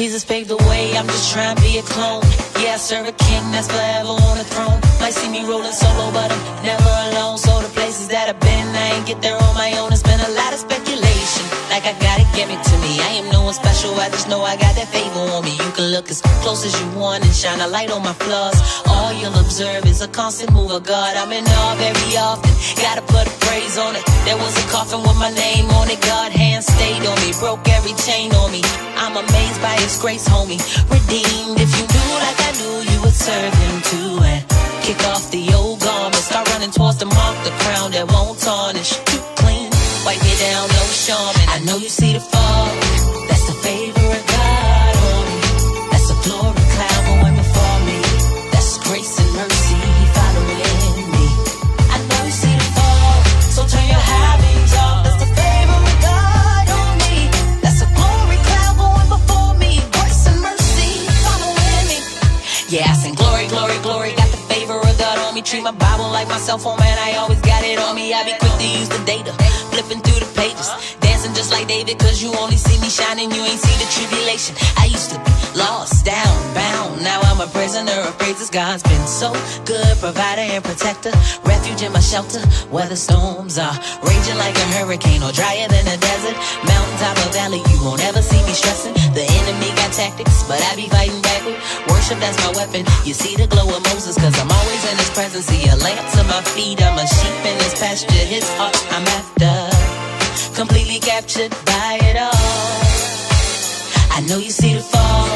Jesus paved the way, I'm just trying to be a clone. Yeah, I serve a king that's forever on the throne. Might see me rolling solo, but I'm never alone. So the places that I've been, I ain't get there on my own. It's been a lot of speculation. Give it to me. I am no one special, I just know I got that favor on me. You can look as close as you want and shine a light on my flaws. All you'll observe is a constant move of God. I'm in awe very often. Gotta put a praise on it. There was a coffin with my name on it. God hand stayed on me, broke every chain on me. I'm amazed by His grace, homie. Redeemed. If you knew like I knew, you would serve Him too. And kick off the old garment, start running towards the mark, the crown that won't tarnish. Clean, wipe me down, no shaman. I know you see the fog. Like my cell phone, oh man. I always got it on me. I be quick to use the data, flipping through the pages, like David. Cause you only see me shining, you ain't see the tribulation. I used to be lost, down, bound. Now I'm a prisoner of praises. God's been so good, provider and protector, refuge in my shelter. Weather storms are raging like a hurricane or drier than a desert. Mountaintop or valley, you won't ever see me stressing. The enemy got tactics, but I be fighting back worship. That's my weapon. You see the glow of Moses, cause I'm always in his presence. See a lamp to my feet. I'm a sheep in his pasture. His heart I'm after. Completely captured by it all. I know you see the fall.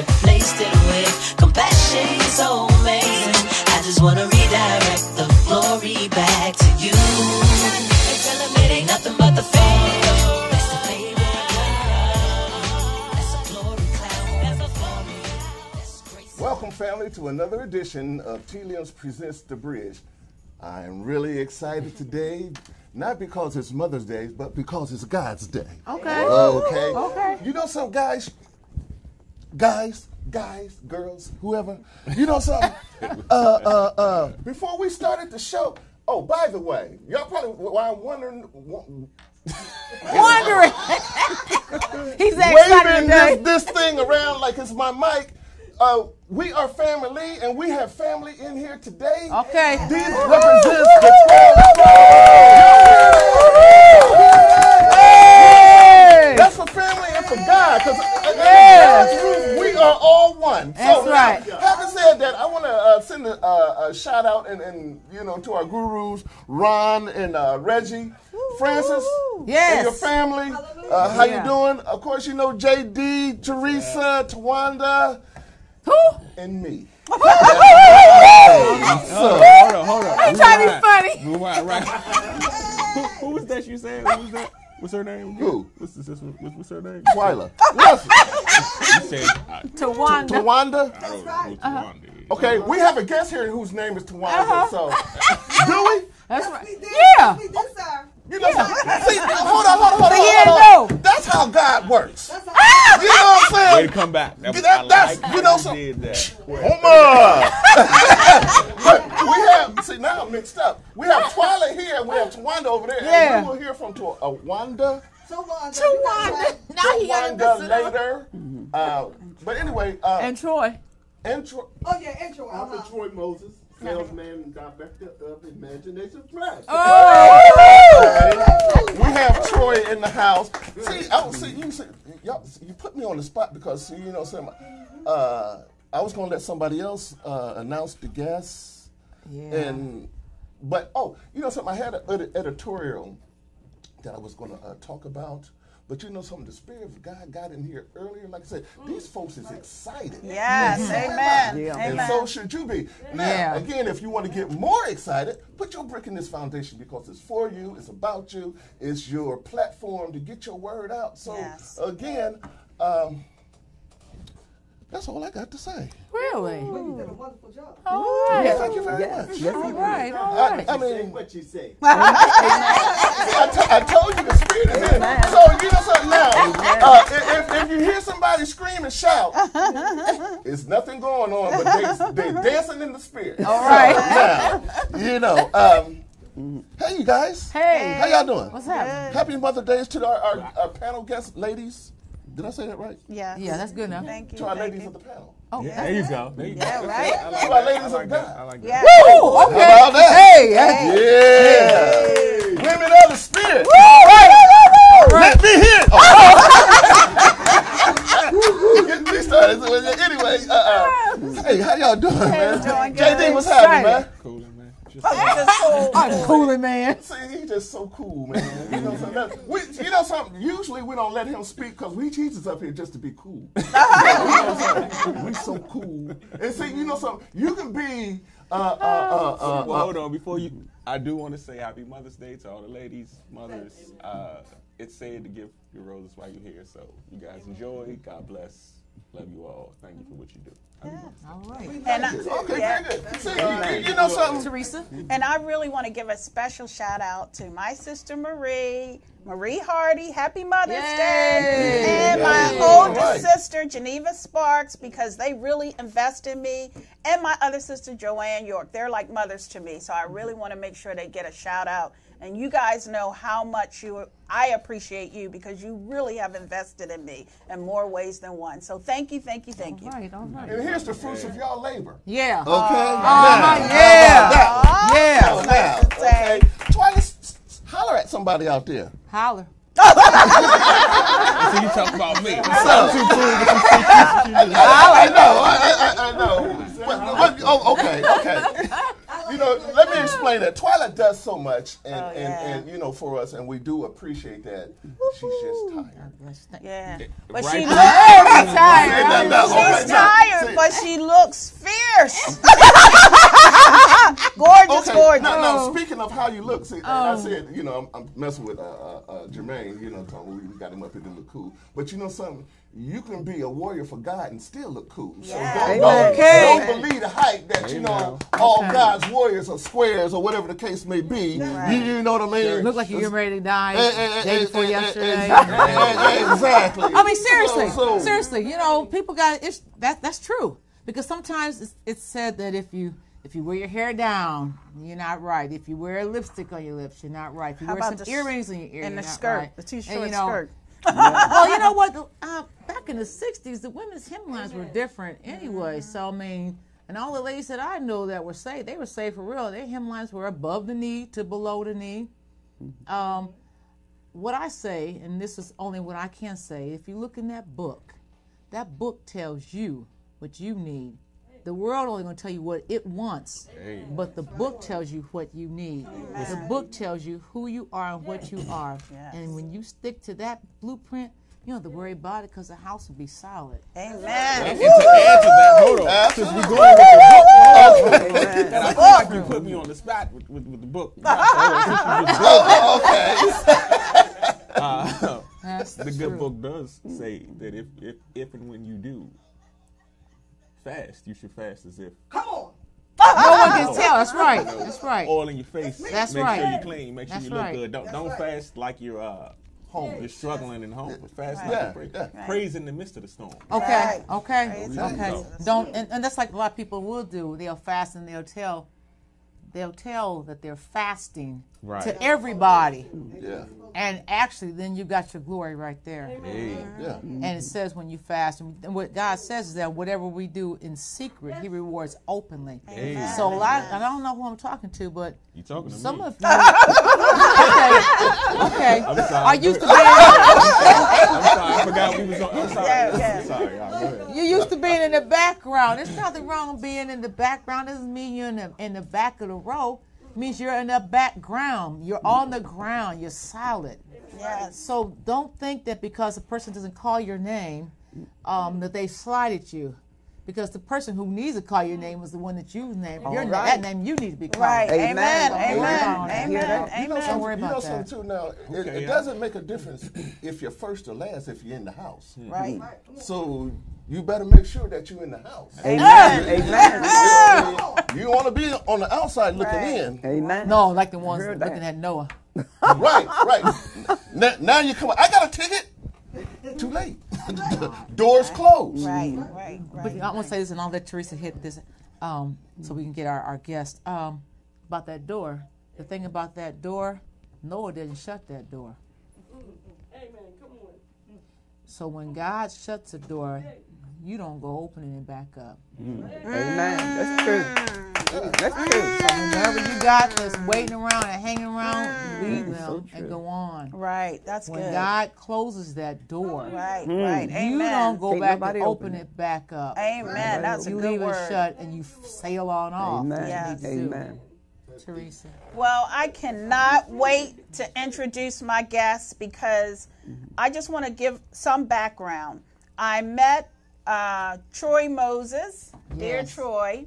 Replaced it with compassion, you're so amazing. I just wanna redirect the glory back to you. And tell them it ain't nothing but the favor. That's the favor of God. That's a glory cloud before me. That's grace. Welcome, family, to another edition of T. Liam's Presents The Bridge. I am really excited today, not because it's Mother's Day, but because it's God's Day. Okay. Uh, okay. Okay. You know some guys, guys, guys, girls, whoever. You know something? uh, uh, uh, before we started the show, oh, by the way, y'all probably why I'm wondering, Wondering. He's excited waving this, this thing around like it's my mic. Uh, we are family, and we have family in here today. Okay. These represents the 12 Hey! That's for family and for God, because Yeah. we are all one. That's now, right. Having said that, I want to uh, send a, uh, a shout out and, and you know to our gurus, Ron and uh, Reggie, Francis, Yes. and your family. Uh, how Yeah. you doing? Of course, you know JD, Teresa, Tawanda, Who? and me. Hold on, hold on. I'm trying to be funny. Rewind, right. who, who was that you said? Who was that? What's her name? again? Who? What's, this? sister? What's, what's her name? Twyla. Yes, You said, I, Tawanda. Tawanda. I don't know who uh-huh. Tawanda is. Okay, we have a guest here whose name is Tawanda. Uh-huh. So, do we? That's right. We did. Yeah. We did, sir. You know, see, hold on, hold on, hold on. So he hold on. know. That's how God works. That's all. You know what I'm saying? Way saying? to come back. That, That- I that's- like you how know some- did that. Homer. but we have see now I'm mixed up. We have Twyla here and we have Tawanda over there. Yeah. And we will hear from Tw- uh, Wanda, Tawanda. Tawanda. Now he Tawanda later. Uh, but anyway, uh, And Troy. intro. Oh yeah, intro. I'm Uh-huh. Detroit Moses, salesman director of Imagination Press. Oh. We have Troy in the house. See, I don't see you. See, y'all, you put me on the spot because see, you know, some, uh, I was gonna let somebody else uh, announce the guests, Yeah. And but oh, you know something? I had an edi- editorial that I was going to uh, talk about. But you know something? The Spirit of God got in here earlier. Like I said, these folks is excited. Yes, amen. Yeah. And Amen. so should you be. Now, Yeah. again, if you want to get more excited, put your brick in this foundation because it's for you, it's about you, it's your platform to get your word out. So, Yes. again, um, that's all I got to say. Really? You did a wonderful job. All right. Thank you very much. All right. All I, right. I Say mean, what you say. I, t- I told you the spirit is in. So you know something now. Uh, if, if you hear somebody scream and shout, it's nothing going on, but they they dancing in the spirit. All right. now, you know. Um, hey, you guys. Hey. How y'all doing? What's happening? Happy Mother Days to our, our, our panel guests, ladies. Did I say that right? Yeah. Yeah, that's good enough. Thank you. To our thank ladies you. of the panel. Oh, Yeah, there you go. There you go. Right? I like To our that. ladies I of like that. God. I like Yeah. that. Woo, How okay. about that? Hey, hey. Yeah. Women of the spirit. Let me hear. Oh. Get me started. Anyway, uh, uh, hey, how y'all doing, man? doing JD, what's happening, man? Cooling, man. Just Just. I'm cooling, man. See, he's just so cool, man. You know something? We, you know something? Usually we don't let him speak because we teach us up here just to be cool. You know something? we so cool. And see, you know something? You can be. Uh, uh, uh, uh, well, uh, hold on. Before you, I do want to say Happy Mother's Day to all the ladies, mothers. Uh, it's said to give your roses while you're here. So you guys enjoy. God bless. Love you all. Thank you for what you do. All right. And I, Okay, yeah. very good. See, you, you know something? Teresa? And I really want to give a special shout out to my sister Marie, Marie Hardy. Happy Mother's Yay. Day. And my Yay. oldest All right. sister, Geneva Sparks, because they really invest in me. And my other sister, Joanne York. They're like mothers to me. So I really want to make sure they get a shout out. And you guys know how much you I appreciate you because you really have invested in me in more ways than one. So thank you, thank you, thank you. All right, all right. And here's the fruits of y'all labor. Yeah. Okay? Uh-huh, Now, yeah. Yeah. now, now, to say. okay? Somebody out there. Holler. So you talk about me. I, I know, I, I, I know. What- what- oh, okay, okay. You know, let me explain that. Twilight does so much, and, oh, and, yeah. and you know, for us, and we do appreciate that. She's just tired. Yeah. But Right. she looks tired. No, no, okay, She's tired, but she looks fierce. gorgeous, Okay, gorgeous. now, now speaking of how you look, see, I said, you know, I'm, I'm messing with uh, uh, uh, Jermaine, you know, talking, we, we got him up here to look cool. But you know something? You can be a warrior for God and still look cool. So don't, don't, Okay. don't believe the hype that, you know, all God's warriors are squares or whatever the case may be. You, you know what I mean? Look like you're getting ready to die eh, day before yesterday. Exactly. I mean, seriously, So- so- seriously. You know, people got it's that. That's true because sometimes it's, it's said that if you if you wear your hair down, you're not right. If you wear lipstick on your lips, you're not right. If you How wear some the earrings on your ear, and you're the not skirt, right. the too And, you know, skirt. well, you know what? Uh, back in the '60s, the women's hemlines were different anyway. So I mean, and all the ladies that I know that were saved, they were saved for real. Their hemlines were above the knee to below the knee. Um, what I say, and this is only what I can say, if you look in that book, that book tells you what you need. The world only going to tell you what it wants, but the book tells you what you need. The book tells you who you are and what you are. And when you stick to that blueprint, you don't have to worry about it because the house will be solid. Amen. And to add to that, hold on. Since we're going with the book, and I feel like you put me on the spot with, with, with the book. Oh, okay. Uh, That's the true. good book does say that if, if if and when you do fast, you should fast as if Come on. No one can tell. That's right. That's right. oil in your face. That's make right. sure you're clean. Make sure That's you look right. good. Don't don't fast like you're uh home. You're struggling in home. But fast like Yeah, you're praise. yeah. praise in the midst of the storm. Okay. Right. Okay. Praise Okay. God. Don't and, and that's like a lot of people will do. They'll fast and they'll tell they'll tell that they're fasting Right. to everybody. Yeah. And actually, then you got your glory right there. Hey. Yeah. And it says when you fast, and what God says is that whatever we do in secret, He rewards openly. Hey. So a lot, and I don't know who I'm talking to, but You talking to some me? of you. okay, okay. I'm sorry. Are used to Go being I'm sorry. I forgot we was on. I'm sorry. Yeah, yeah. I'm sorry. Y'all, go ahead. you used to being in the background. There's nothing wrong with being in the background. It Doesn't mean you're in the in the back of the row. It means you're in the background. You're on the ground. You're solid. Yes. So don't think that because a person doesn't call your name, um, that they slighted you. Because the person who needs to call your name was the one that you named. Your na- that name you need to be called. Right. Amen. Amen. Amen. Amen. Amen. Amen. You know Amen. something, worry you know about something too now. It, Okay, it yeah. doesn't make a difference if you're first or last if you're in the house. Right. So you better make sure that you're in the house. Amen. Amen. You want to be on the outside looking Right. in. Amen. No, like the ones Heard that. looking at Noah. right, right. Now, now you come. I got a ticket. Too late. Doors closed. Right. Right. But Right. I want to say this, and I'll let Teresa hit this, um, so we can get our, our guest um, about that door. The thing about that door, Noah didn't shut that door. Amen. Come on. So when God shuts a door, you don't go opening it back up. Mm. Amen. That's true. Mm. That's true. Whenever you got that's waiting around and hanging around, mm. leave them so and go on. Right. That's When good. God closes that door, Right. Right. Amen. you don't go Can't back and open open it back up. Amen. That's a good word. you leave word. it shut and you sail on off. Amen. Yes. Amen. Teresa. Well, I cannot wait to introduce my guests because mm-hmm. I just want to give some background. I met uh, Troy Moses, dear Yes. Troy,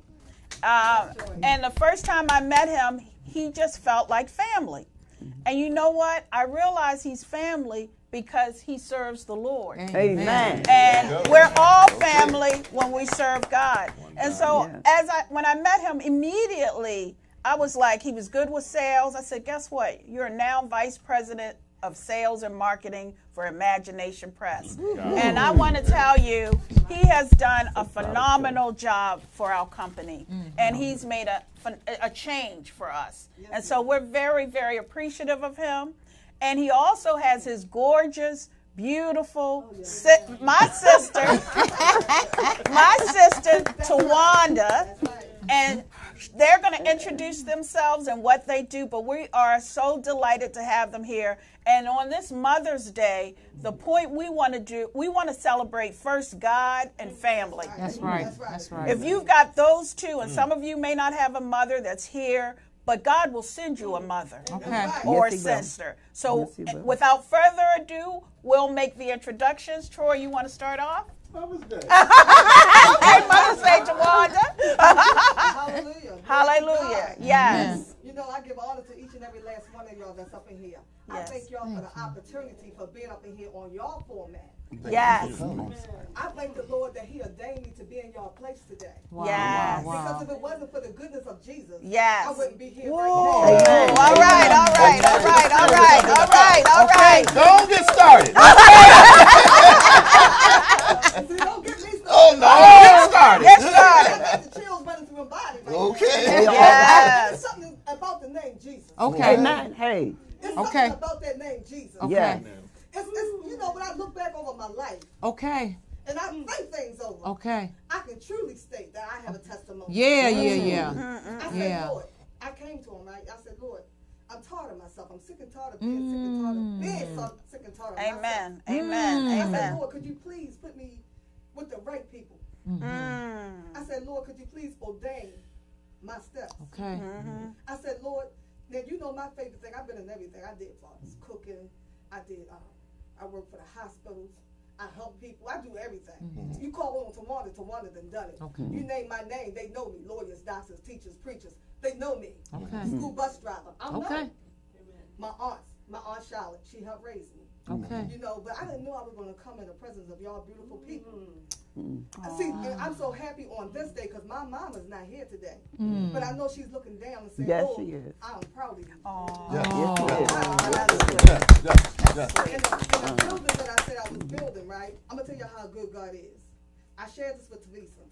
uh, and the first time I met him, he just felt like family. And you know what? I realize he's family because he serves the Lord. Amen. And we're all family when we serve God. And so as I when I met him immediately, I was like, he was good with sales. I said, guess what? You're now vice president of sales and marketing for Imagination Press. And I want to tell you, he has done a phenomenal job for our company. And he's made a, a change for us. And so we're very, very appreciative of him. And he also has his gorgeous, beautiful, si- my sister, my sister, Tawanda, and they're going to introduce themselves and what they do, but we are so delighted to have them here. And on this Mother's Day, the point we want to do, we want to celebrate first God and family. That's right. That's right. If you've got those two, and some of you may not have a mother that's here, but God will send you a mother okay. or Yes, a he will. sister. So, Yes, he will. without further ado, we'll make the introductions. Troy, you want to start off? Mother's Day. Okay, Mother say Tawanda. Hallelujah. Hallelujah. Yes. You know, I give honor to each and every last one of y'all that's up in here. I thank y'all for the opportunity for being up in here on y'all format. Yes. I thank the Lord that He ordained me to be in y'all place today. Wow, Yes. wow, Because if it wasn't for the goodness of Jesus, Yes. I wouldn't be here Ooh, right all right, all right, all right, all right, all right, all right. Don't get started. Now. See, don't get me started. Oh no, oh, get started. Get started. the chills running through my body. Right Okay. Now. Yes. Something about the name Jesus. Okay. Amen. Hey. It's Okay. something about that name Jesus. Okay. Yeah. It's, it's, you know, when I look back over my life Okay. and I think things over, Okay. I can truly state that I have a testimony. Yeah, yeah, yeah. I said, Yeah. Lord, I came to him, right? I said, Lord, I'm tired of myself. I'm sick and tired of being sick and tired of being so sick and tired of myself. Amen. Amen. I said, Lord, could you please put me with the right people? Mm. I said, Lord, could you please ordain my steps? Okay. I said, Lord, now you know my favorite thing. I've been in everything. I did fathers cooking. I did. Um, I work for the hospitals. I help people. I do everything. You call on Tawanda, Tawanda done done it. Okay. You name my name, they know me. Lawyers, doctors, teachers, preachers, they know me. Okay. School bus driver, I'm Okay. known. My aunts, my aunt Charlotte, she helped raise me. Okay. You know, but I didn't know I was going to come in the presence of y'all beautiful people. See, and I'm so happy on this day because my mom is not here today. But I know she's looking down and saying, Yes, oh, she is. I'm proud of you. Yeah. Yes, it is. Yeah, yeah, yeah. In the, in the building that I said I was building, right? I'm gonna tell you God is. I shared this with Teresa,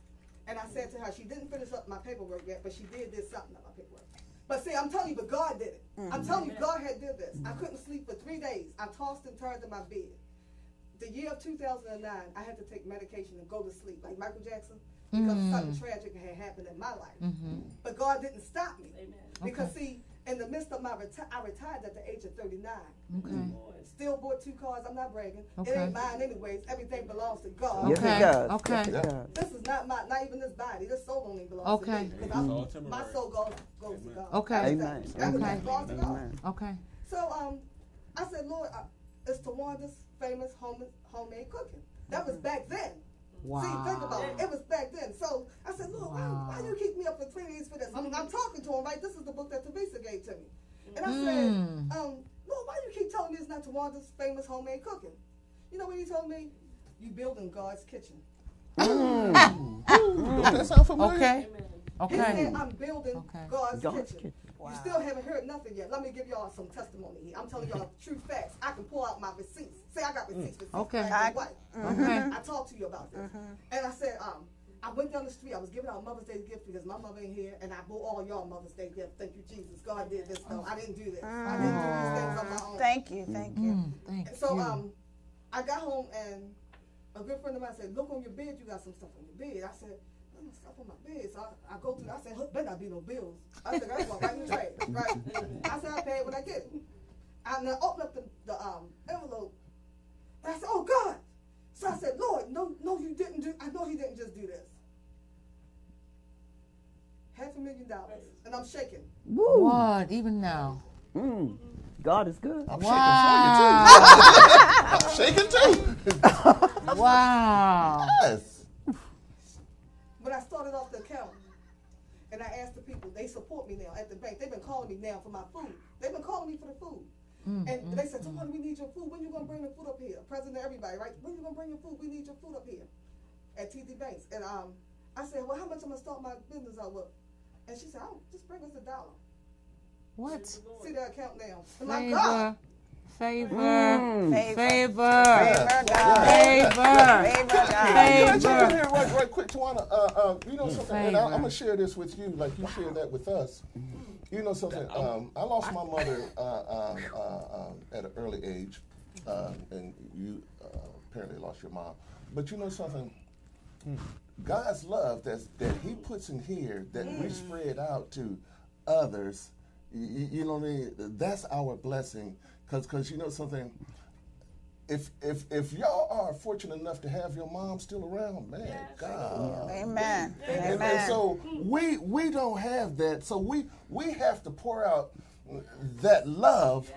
and I said to her, she didn't finish up my paperwork yet, but she did did something on my paperwork. But see, I'm telling you, but God did it. I'm mm-hmm. telling you, God had did this. I couldn't sleep for three days. I tossed and turned in my bed. The year of 2009, I had to take medication and go to sleep, like Michael Jackson, because mm-hmm. something tragic had happened in my life. Mm-hmm. But God didn't stop me. Because, see, in the midst of my reti- I retired at the age of 39. Okay. Still bought two cars. I'm not bragging. Okay. It ain't mine anyways. Everything belongs to God. Yes, Okay, it does. okay. Yes, it does. This is not my, not even this body. This soul only belongs Okay. to me. 'Cause It's I'm- my soul goes, goes to God. Okay. Amen. that. That Okay. belongs to God. Amen. Okay. So um, I said, Lord, uh, it's Tawanda's famous home, homemade cooking. That was back then. Wow. See, think about it. It was back then. So I said, Lord, why, Wow. why you keep me up for three days for this? I'm, I'm talking to him, right? This is the book that Teresa gave to me. And I said, Mm. um, Lord, why you keep telling me it's not Tawanda's famous homemade cooking? You know what he told me? You building God's kitchen. Don't that sound familiar? Okay. He said, I'm building Okay. God's, God's kitchen. kitchen. You still haven't heard nothing yet. Let me give y'all some testimony here. I'm telling y'all true facts. I can pull out my receipts. Say I got receipts, receipts, Okay. black and white. Okay. I talked to you about this. And I said, um, I went down the street. I was giving out Mother's Day gift because my mother ain't here, and I bought all y'all Mother's Day gift. Thank you, Jesus. God did this though. I didn't do this. I didn't do these things on my own. Thank you, thank you. Mm, thank And so you. um, I got home and a good friend of mine said, "Look on your bed. You got some stuff on your bed." I said, "There's no stuff on my bed." So I, I go through. I said, "Look, better not be no bills." I said, "That's one right in the trash, right?" I said, "I pay it when I get. And I opened up the, the um, envelope. And I said, "Oh God!" So I said, "Lord, no, no, you didn't do. I know He didn't just do this." Half a million dollars, and I'm shaking. Woo. What? Even now? Mm. God is good. I'm Wow. shaking for you too. I'm shaking too. wow. Yes. They support me now at the bank. They've been calling me now for my food. They've been calling me for the food. Mm, and mm, they said, mm. Tawana, we need your food. When you gonna bring the food up here? President, everybody, right? When you gonna bring your food? We need your food up here at TD Banks. And um, I said, well, how much I'm gonna start my business out with? And she said, oh, just bring us a dollar. What? See the account now. And my God. Favor. Favor. Mm. Favor. Favor. Favor, God. Favor. Favor, God. Favor. Here, right, right quick, Tawana. Uh, uh, you know something? Favor. And I, I'm gonna share this with you, like you shared that with us. You know something? Um, I lost my mother uh, um, uh, um, at an early age, um, and you uh, apparently lost your mom. But you know something? God's love that's, that He puts in here that we spread out to others. You, you know what I mean? That's our blessing. Cause, cause you know something. If if if y'all are fortunate enough to have your mom still around, man, God. Amen. And, and Amen. so we we don't have that. So we we have to pour out that love.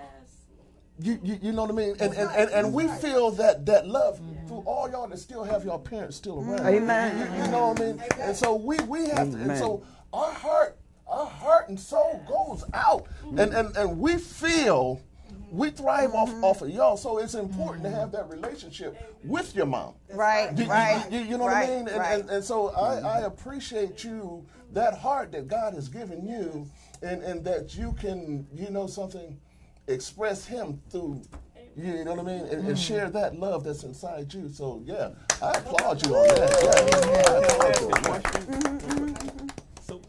You, you, you know what I mean? And and, and, and we feel that that love through all y'all that still have your parents still around. Mm-hmm. Amen. You, you know what I mean? And so we, we have to and so our heart our heart and soul goes out mm-hmm. and, and, and we feel we thrive off, off of y'all. So it's important to have that relationship with your mom. Right, You, you- right. you, you know right, what I mean? And, right. and, and so I, mm-hmm. I appreciate you, that heart that God has given you, and, and that you can, you know, something, express Him through, you know what I mean? And, and mm. share that love that's inside you. So, yeah, I applaud you on that. Yeah, mm-hmm, I applaud you. Mm-hmm. So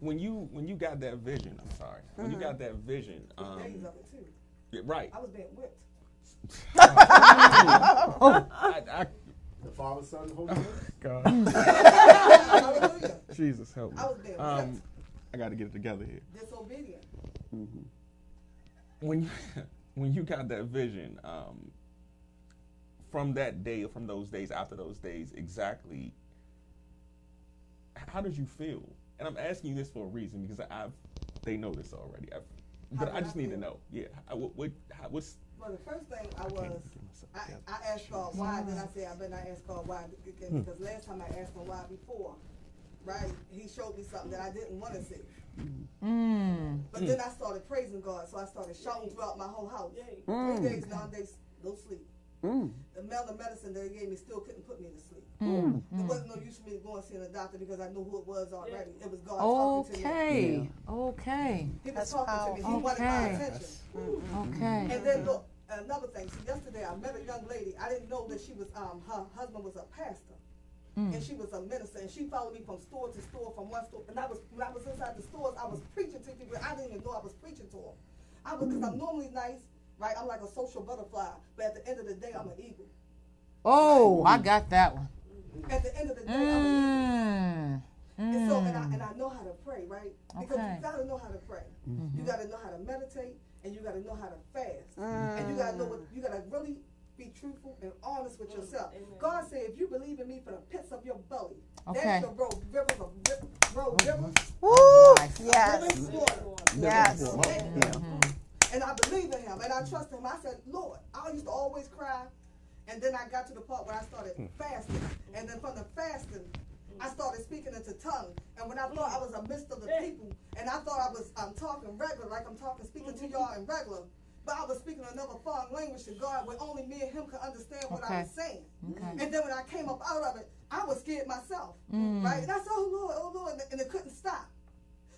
when you when you got that vision, I'm sorry, when you got that vision, um, Days of it too. yeah, right? I was being whipped. I, I, The Father, Son, and Holy Ghost. Hallelujah. Jesus help me. I was being Um, whipped. I got to get it together here. Disobedient. when you when you got that vision um, from that day or from those days after those days exactly how did you feel and i'm asking you this for a reason because i've they know this already I've, but How i just I need to know yeah how, what, what how, what's Well, the first thing I was, get I. I asked God why, then I said I better not ask God why, because Hmm. because last time I asked him why before, right, he showed me something that I didn't want to see. Mm. But then I started praising God, so I started shouting throughout my whole house. Three days, nine days, no sleep. Mm. The amount of medicine they gave me still couldn't put me to sleep. Mm. There wasn't no use for me going seeing a doctor because I knew who it was already. It was God talking to me. Okay. Okay. He was That's talking to me. He wanted my attention. Okay. And then look, another thing. See, yesterday I met a young lady. I didn't know that she was um her husband was a pastor. And she was a minister, and she followed me from store to store, from one store. And I was when I was inside the stores, I was preaching to people. I didn't even know I was preaching to them. I was, because I'm normally nice, right? I'm like a social butterfly, but at the end of the day, I'm an eagle. Oh, I got that one. At the end of the day, I'm an eagle. Mm. And so, and I, mm. and I know how to pray, right? Because Okay. you gotta know how to pray. You gotta know how to meditate, and you gotta know how to fast, and you gotta know what you gotta really be truthful and honest with mm. yourself. God said, if you believe in me for the pits of your belly, Okay. that's your road, rivers of ri- road, rivers, Woo! Nice. Yes. living water. Yes. And I believe in him, and I trust him. I said, Lord, I used to always cry, and then I got to the part where I started fasting, and then from the fasting, I started speaking into tongues. And when I thought I was amidst of the people, and I thought I was um, talking regular, like I'm talking, speaking to y'all in regular, but I was speaking another foreign language to God where only me and him could understand what I was saying. Okay. And then when I came up out of it, I was scared myself, right? And I said, oh Lord, oh Lord, and it couldn't stop.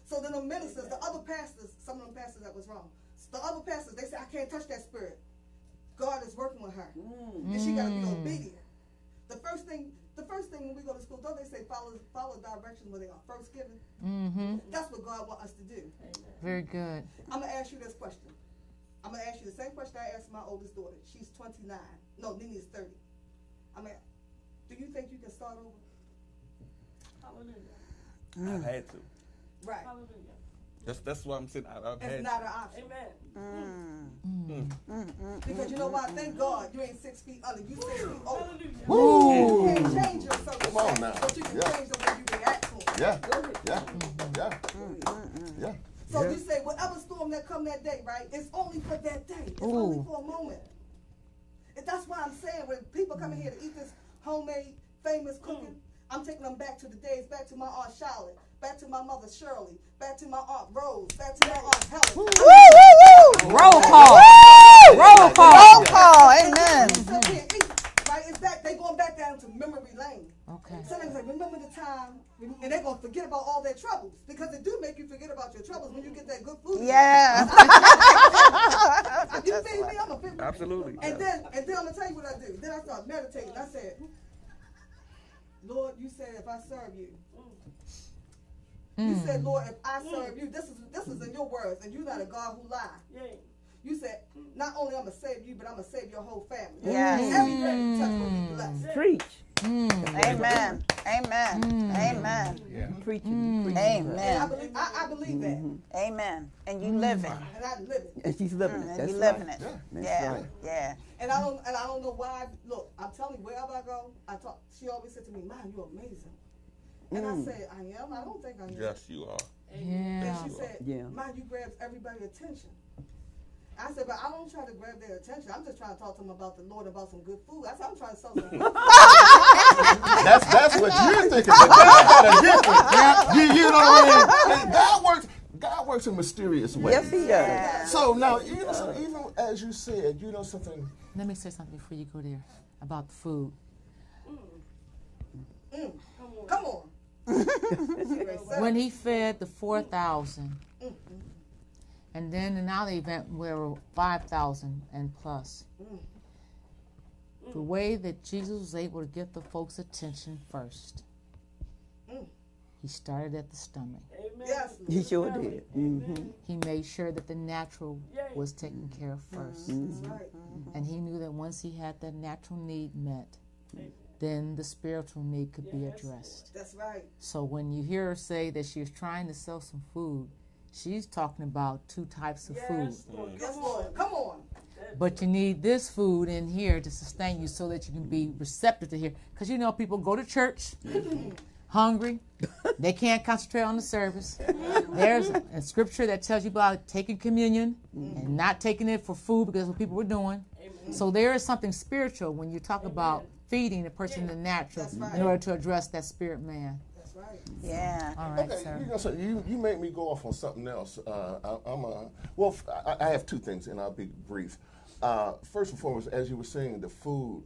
So then the ministers, the other pastors, some of them pastors that was wrong, the other pastors, they say, I can't touch that spirit. God is working with her, and she got to be obedient. The first thing, the first thing when we go to school, don't they say follow follow directions when they are first given? Mm-hmm. That's what God wants us to do. Very good. I'm gonna ask you this question. I'm gonna ask you the same question I asked my oldest daughter. She's 29. No, Nene is 30. I mean, do you think you can start over? Hallelujah. I've had to. Right. That's that's why I'm saying I, I've It's had not an option. Mm. Mm. Mm, mm. Because you know why? Thank God you ain't six feet under. You six feet over. Ooh. You can't change your circumstances, Come on now. but you can Yeah. change the way you react to them. Yeah, yeah, yeah, yeah. So you say whatever storm that come that day, right? It's only for that day. It's only for a moment. And that's why I'm saying when people come in here to eat this homemade, famous cooking, I'm taking them back to the days, back to my aunt Charlotte, back to my mother Shirley, back to my aunt Rose, back to my aunt Helen. Woo, woo, woo! Roll call. Roll call. Roll call. Amen. Sit here and eat, right? It's back. They going back down to memory lane. Okay. So they like, remember the time, and they're gonna forget about all their troubles because it do make you forget about your troubles when you get that good food. Yeah. you feed me, I'm a feed Absolutely. And then, and then I'm gonna tell you what I do. Then I start meditating. I said, Lord, you said if I serve you, you mm. said, Lord, if I serve you, this is this is in your words, and you're not a God who lie. You said, not only I'm gonna save you, but I'm gonna save your whole family. Mm. Yes. Everybody you touch will be blessed. Preach. Mm. Amen. Amen. Amen. Yeah. Preaching. preaching. And I Amen. believe, I, I believe that, mm-hmm. Amen. And you live it. and I live it. And she's living it. And That's you right. living it. That's Yeah. right. Yeah. And I don't, and I don't know why. Look, I'm telling you, wherever I go, I talk. She always said to me, "Man, you're amazing." And I mm. said, "I am. I don't think I am." Yes, you are. And Yeah. she said, Yeah. "Man, you grabs everybody's attention." I said, "But I don't try to grab their attention. I'm just trying to talk to them about the Lord, about some good food." I said, "I'm trying to sell some good food." That's that's what you're thinking. But God got a different. You, you know what I mean? And God works. God works in mysterious ways. Yes, he does. So now, you know, so even as you said, you know something. Let me say something before you go there about the food. Mm. Mm. Come on. When he fed the 4,000, and then in our event, where 5,000 and plus. The way that Jesus was able to get the folks' attention first, he started at the stomach. Yes. He sure did. hmm He made sure that the natural was taken care of first. That's right. And he knew that once he had that natural need met, then the spiritual need could be addressed. That's right. So when you hear her say that she was trying to sell some food, she's talking about two types of food. Yes, Lord. Come on. But you need this food in here to sustain you so that you can be receptive to hear. Because you know, people go to church hungry, they can't concentrate on the service. There's a scripture that tells you about taking communion and not taking it for food because that's what people were doing. So there is something spiritual when you talk about feeding a person in the natural right. in order to address that spirit man. That's right. Yeah. All right, Okay, sir. you know, so you you make me go off on something else. Uh, I, I'm a well. f- I, I have two things, and I'll be brief. Uh, first and foremost, as you were saying, the food,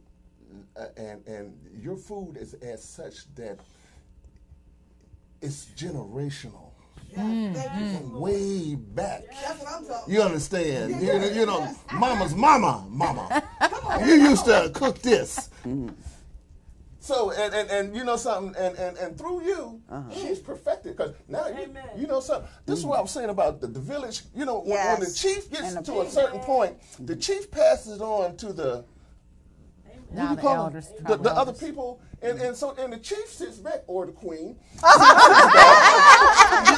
uh, and and your food is as such that it's generational, Yes. Thank you. from way back. That's what I'm talking. You understand? You, know- you know, mama's mama, mama. You used to cook this. So and, and, and you know something, and, and, and through you, uh-huh. she's perfected because now you, you know something. This is what I was saying about the, the village. You know, when, when the chief gets And the to a certain point, the mm-hmm. chief passes it on to the Now you the call them? elders, the, the other people, and, and so and the chief sits back or the queen.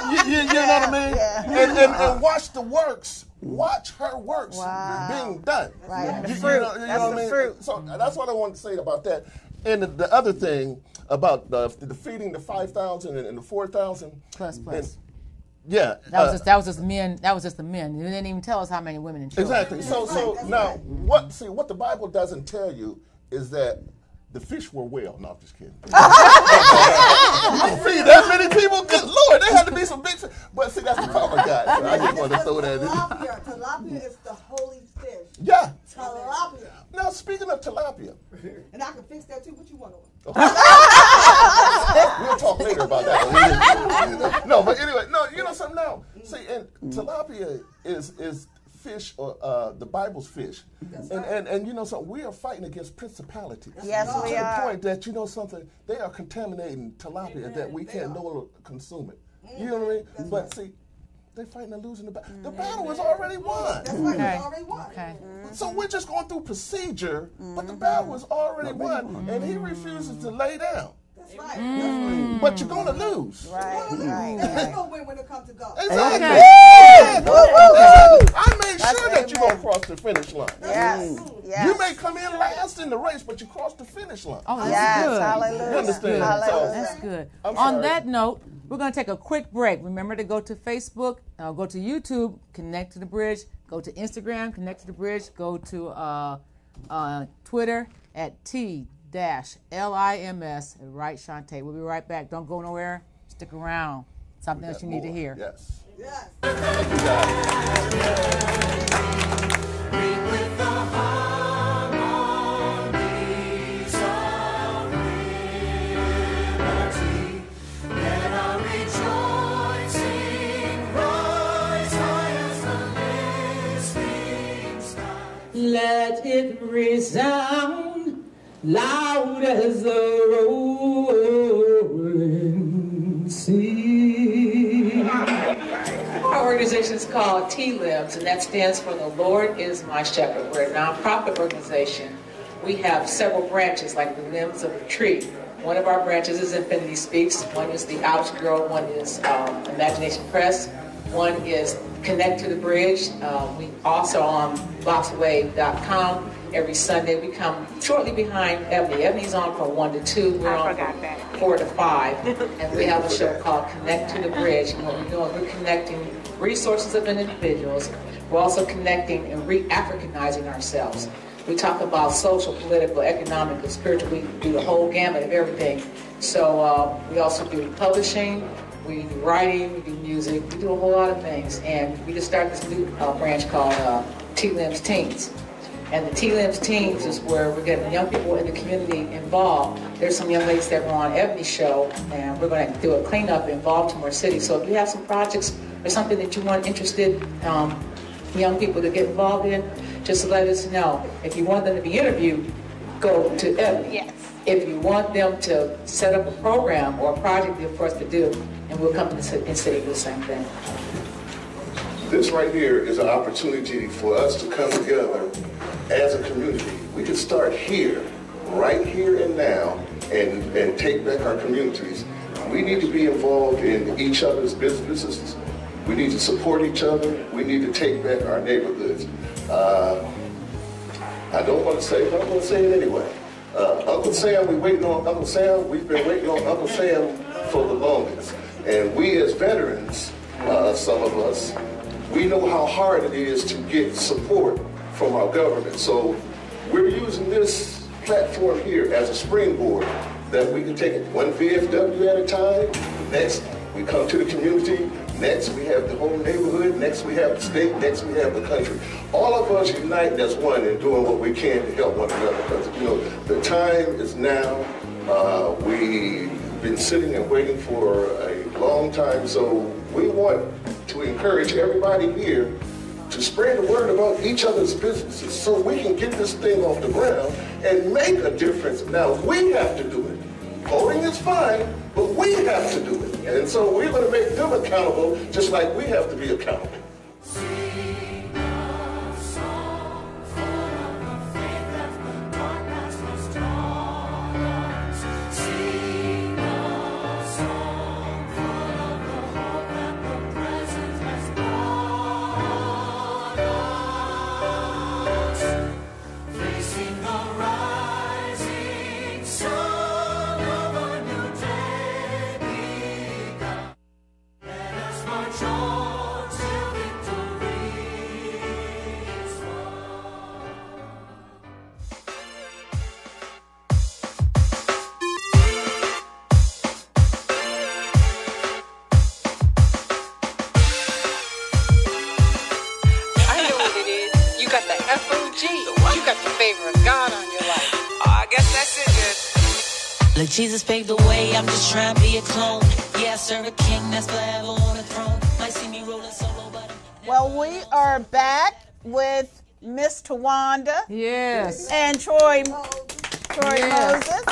you, you- you know what I mean? And, and, and watch the works. Watch her works being done. Right. And the You- you fruit. know- you know what the I mean? fruit. So that's what I wanted to say about that. And the, the other thing about the, the feeding the five thousand and, and the four thousand Plus, plus. Yeah, That was uh, just that was just the men. That was just the men. They didn't even tell us how many women and children. Exactly. So, so now, what? See, what the Bible doesn't tell you is that the fish were well. No, I'm just kidding. you don't feed that many people. Good Lord, there had to be some big. fish. But see, that's the power of God. So I just want to throw that in. Tilapia. Tilapia is the holy fish. Yeah. Tilapia. Now, speaking of tilapia, And I can fix that too. What you want on? we'll talk later about that. no, but anyway, no, you know something now. See, and tilapia is is fish or uh, the Bible's fish, and, and and you know something. We are fighting against principalities. Yes, to we are. the are. point that you know something. They are contaminating tilapia that we can't no longer consume it. You know what I mean? But see. They're fighting and losing the battle. The battle is already won. That's right. Okay. It's already won. Okay. Mm-hmm. So we're just going through procedure, but the mm-hmm. battle is already won, and he refuses to lay down. That's right. That's mm. right. But you're going to lose. Right, And right, there's no win when it comes to God. Exactly. Okay. Yeah. I made That's sure that you're amen. going to cross the finish line. Yes, yes. You may come in last in the race, but you cross the finish line. Oh, that's Yes, good. hallelujah. You understand? Hallelujah. That's good. I'm On sorry. that note, we're going to take a quick break. Remember to go to Facebook, uh, go to YouTube, connect to the bridge, go to Instagram, connect to the bridge, go to uh, uh, Twitter at T dash L I M S at Right Shantae. We'll be right back. Don't go nowhere. Stick around. Something else you need to hear. Yes. Let it resound loud as the rolling organization is called T-LIMS, and that stands for The Lord is My Shepherd. We're a nonprofit organization. We have several branches, like the limbs of a tree. One of our branches is Infinity Speaks. One is the Ouch Girl. One is um, Imagination Press. One is Connect to the Bridge. Um, we also on boxwave.com. Every Sunday we come shortly behind Ebony. Ebony's on from 1 to 2. We're on from 4 to 5. and we have a show called Connect to the Bridge. And what we're doing, we're connecting resources of individuals. We're also connecting and re-Africanizing ourselves. We talk about social, political, economic, and spiritual. We do the whole gamut of everything. So uh, we also do publishing, we do writing, we do music, we do a whole lot of things. And we just started this new uh, branch called uh, T-Limbs Teens. And the T-Limbs Teens is where we're getting young people in the community involved. There's some young ladies that were on Ebony's show, and we're going to do a cleanup in Baltimore City. So if you have some projects or something that you want interested um, young people to get involved in, just let us know. If you want them to be interviewed, go to Ebony. Yes. If you want them to set up a program or a project for us to do, and we'll come in the city and city do the same thing. This right here is an opportunity for us to come together as a community. We can start here, right here and now, and, and take back our communities. We need to be involved in each other's businesses. We need to support each other. We need to take back our neighborhoods. Uh, I don't want to say, it, but I'm going to say it anyway. Uh, Uncle Sam, we waiting on Uncle Sam. We've been waiting on Uncle Sam for the longest. And we as veterans, uh, some of us, we know how hard it is to get support from our government. So we're using this platform here as a springboard that we can take it one VFW at a time. Next, we come to the community. Next, we have the whole neighborhood. Next, we have the state. Next, we have the country. All of us unite as one in doing what we can to help one another. Because, you know, the time is now. Uh, we've been sitting and waiting for a long time. So we want to encourage everybody here to spread the word about each other's businesses so we can get this thing off the ground and make a difference. Now, we have to do it. Voting is fine, but we have to do it. And so we're going to make them accountable just like we have to be accountable. Jesus paved the way, I'm just trying to be a clone. Yeah, I serve a king that's forever on the throne. Might see me rolling solo, but I'm Well, we are back with Miss Tawanda Yes. and Troy, Troy Yes. Moses.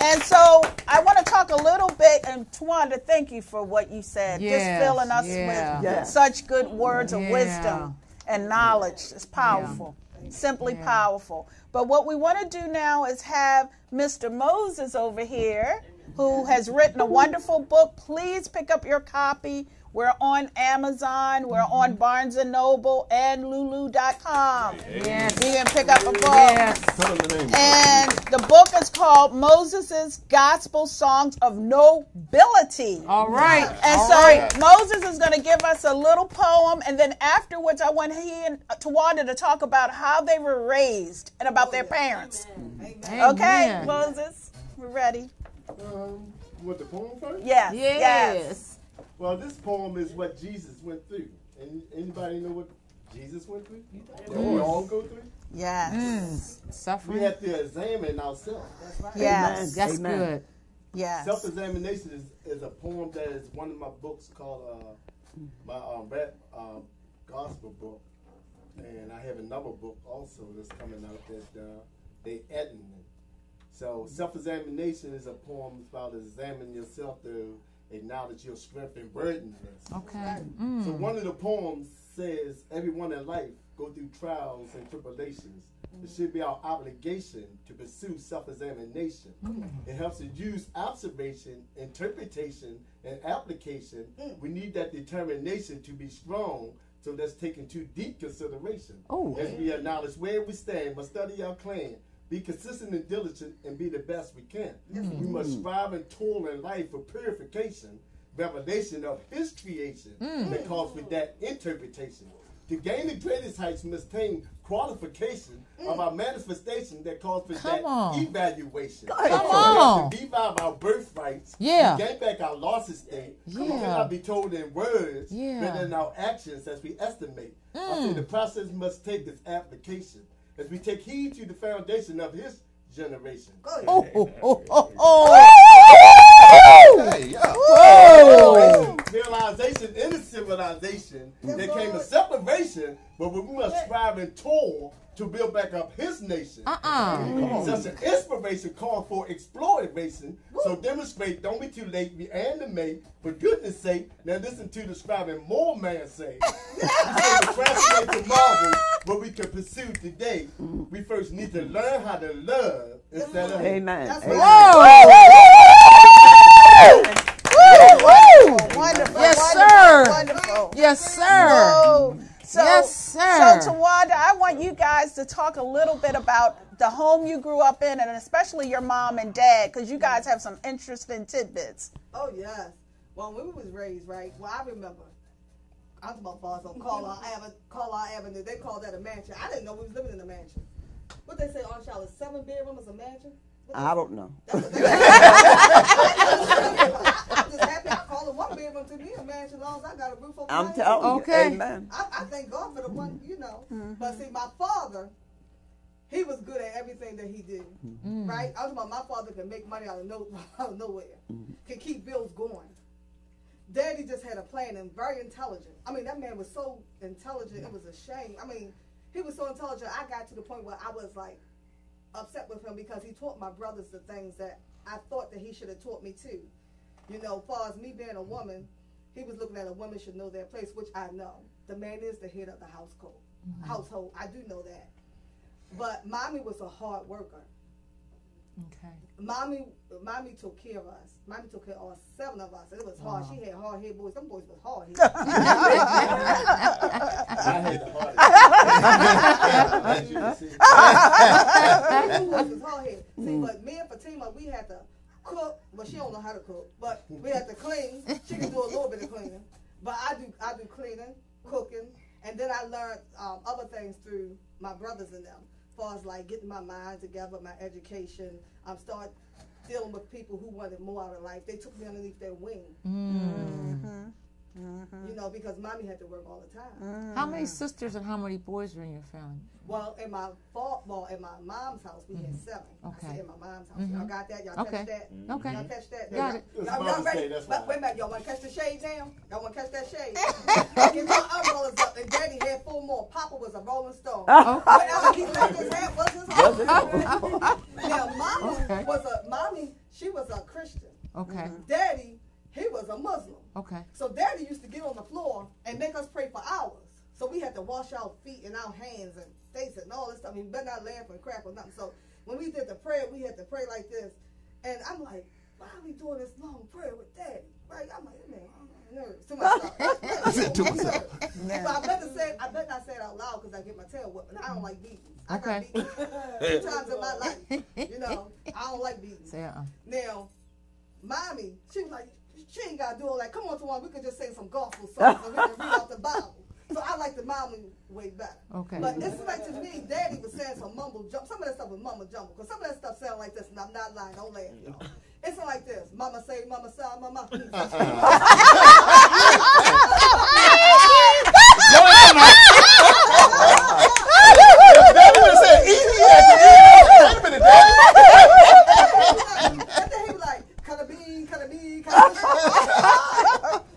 And so I want to talk a little bit, and Tawanda, thank you for what you said. Yes, Just filling us yeah. with Yeah. such good words of Yeah. wisdom and knowledge. It's powerful, simply Yeah. powerful. But what we want to do now is have Mr. Moses over here, who has written a wonderful book. Please pick up your copy. We're on Amazon, we're Mm-hmm. on Barnes and Noble and Lulu.com. Yes. You can pick up a book. Yes. Tell them the name. And the book is called Moses' Gospel Songs of Nobility. All right. And All so right. Moses is going to give us a little poem, and then afterwards, I want he and Tawanda to talk about how they were raised and about their parents. Okay, Amen. Moses, we're ready. Um, you want the poem first? Yes. Yes. Yes. Well, this poem is what Jesus went through. And anybody know what Jesus went through? That we all go through? Yes. Mm. We have to examine ourselves. Yes. That's Amen. good. Yes. Self-examination is, is a poem that is one of my books called uh, my um, rap, um, gospel book, and I have another book also that's coming out that uh, they editing it. So self-examination is a poem about examining yourself to acknowledge your strength and burdenness. Okay. Mm. So one of the poems says, "Everyone in life go through trials and tribulations. It should be our obligation to pursue self-examination. Mm. It helps to use observation, interpretation, and application. Mm. We need that determination to be strong." So that's taken to deep consideration. Oh. As we acknowledge where we stand, must study our claim, be consistent and diligent, and be the best we can. We must strive and toil in life for purification, revelation of His creation that calls for that interpretation. To gain the greatest heights, must attain qualification of our manifestation that calls for Come that on. evaluation. Come So on. to revive our birthrights. Yeah. To gain back our lost estate. Yeah. Cannot be told in words, Yeah. but in our actions as we estimate. I Mm. say the process must take this application as we take heed to the foundation of His generation. Oh, oh, oh, oh, oh. Hey, yeah. Oh. Realization in the civilization, there came a separation, but we must strive and toil to build back up his nation. Uh-uh. Such an inspiration called for exploration. So demonstrate, don't be too late, be animate, for goodness sake. Now listen to the scribing more man say. We say to translate to marvel what we can pursue today. We first need to learn how to love instead of. Amen. That's Amen. Whoa. Wonderful. Yes, sir. Wonderful. Yes, sir. So, so, Yes, sir. So, Tawanda, I want you guys to talk a little bit about the home you grew up in, and especially your mom and dad, because you guys have some interesting tidbits. Oh yes. Well, when we was raised, right? Well, I remember. I was about father on Carlisle Avenue. Carlisle Avenue. They called that a mansion. I didn't know we was living in a mansion. What they say on Charlotte, seven bedroom is a mansion. What they I don't know. I'm just happy I call it one bedroom to me a mansion as long as I got a roof over I'm head. telling Okay. you. Amen. I, I thank God for the one, you know. Mm-hmm. But see, my father, he was good at everything that he did, mm-hmm. right? I was about my father could make money out of, no, out of nowhere, mm-hmm. can keep bills going. Daddy just had a plan and very intelligent. I mean, that man was so intelligent, it was a shame. I mean, he was so intelligent, I got to the point where I was like upset with him because he taught my brothers the things that I thought that he should have taught me too. You know, as far as me being a woman, he was looking at a woman should know their place, which I know. The man is the head of the household. Mm-hmm. Household, I do know that. But mommy was a hard worker. Okay. Mommy, mommy took care of us. Mommy took care of all seven of us. It was hard. She had hard head boys. Them boys was hard head. I had the hardest. Them boys was hard head. See, but me and Fatima, we had to cook. But she don't know how to cook. But we had to clean. She can do a little bit of cleaning. But I do, I do cleaning, cooking, and then I learned um, other things through my brothers and them. As far as like getting my mind together, my education. I'm start dealing with people who wanted more out of life. They took me underneath their wing. Mm. Mm-hmm. Mm-hmm. Mm-hmm. You know, because mommy had to work all the time. Mm-hmm. How many sisters and how many boys are in your family? Well, in my fa- well, in my mom's house, we had mm-hmm. seven. I Okay. said in my mom's house. Y'all got that? Y'all Okay. catch that? Okay. Y'all catch that? Got y'all, it. Y'all, y'all ready? Day, that's Wait, wait a minute. Y'all want to catch the shade now? Y'all want to catch that shade? Get my umbrellas up. And Daddy had four more. Papa was a Rolling Stone. Whatever he left his hand was his home. now, Mama Okay. was a mommy. She was a Christian. Okay. Daddy, he was a Muslim. Okay. So daddy used to get on the floor and make us pray for hours. So we had to wash our feet and our hands and face and all this stuff. I mean, better not laugh and crap or nothing. So when we did the prayer, we had to pray like this. And I'm like, why are we doing this long prayer with daddy? Right? I'm like, man, I'm nervous. To myself. To myself. So I better say, I better not say it out loud because I get my tail whipped. And I don't like beatings. I got Okay. two times in my life. You know, I don't like beatings. Uh. Now, mommy, she was like, she ain't got to do all that. Come on, Tawana, we could just sing some gospel songs and we can read out the Bible. So I like the mommy way better. Okay. But it's like to me, Daddy was saying some mumble jump. Some of that stuff was mumble jumble. Because some of that stuff sound like this, and I'm not lying. Don't laugh, y'all. It's like this. Mama say, Mama say, Mama. Daddy would have said easy at the end. Wait a minute, Daddy. and then he was like, cut a bean, cut a bean, cut a bean.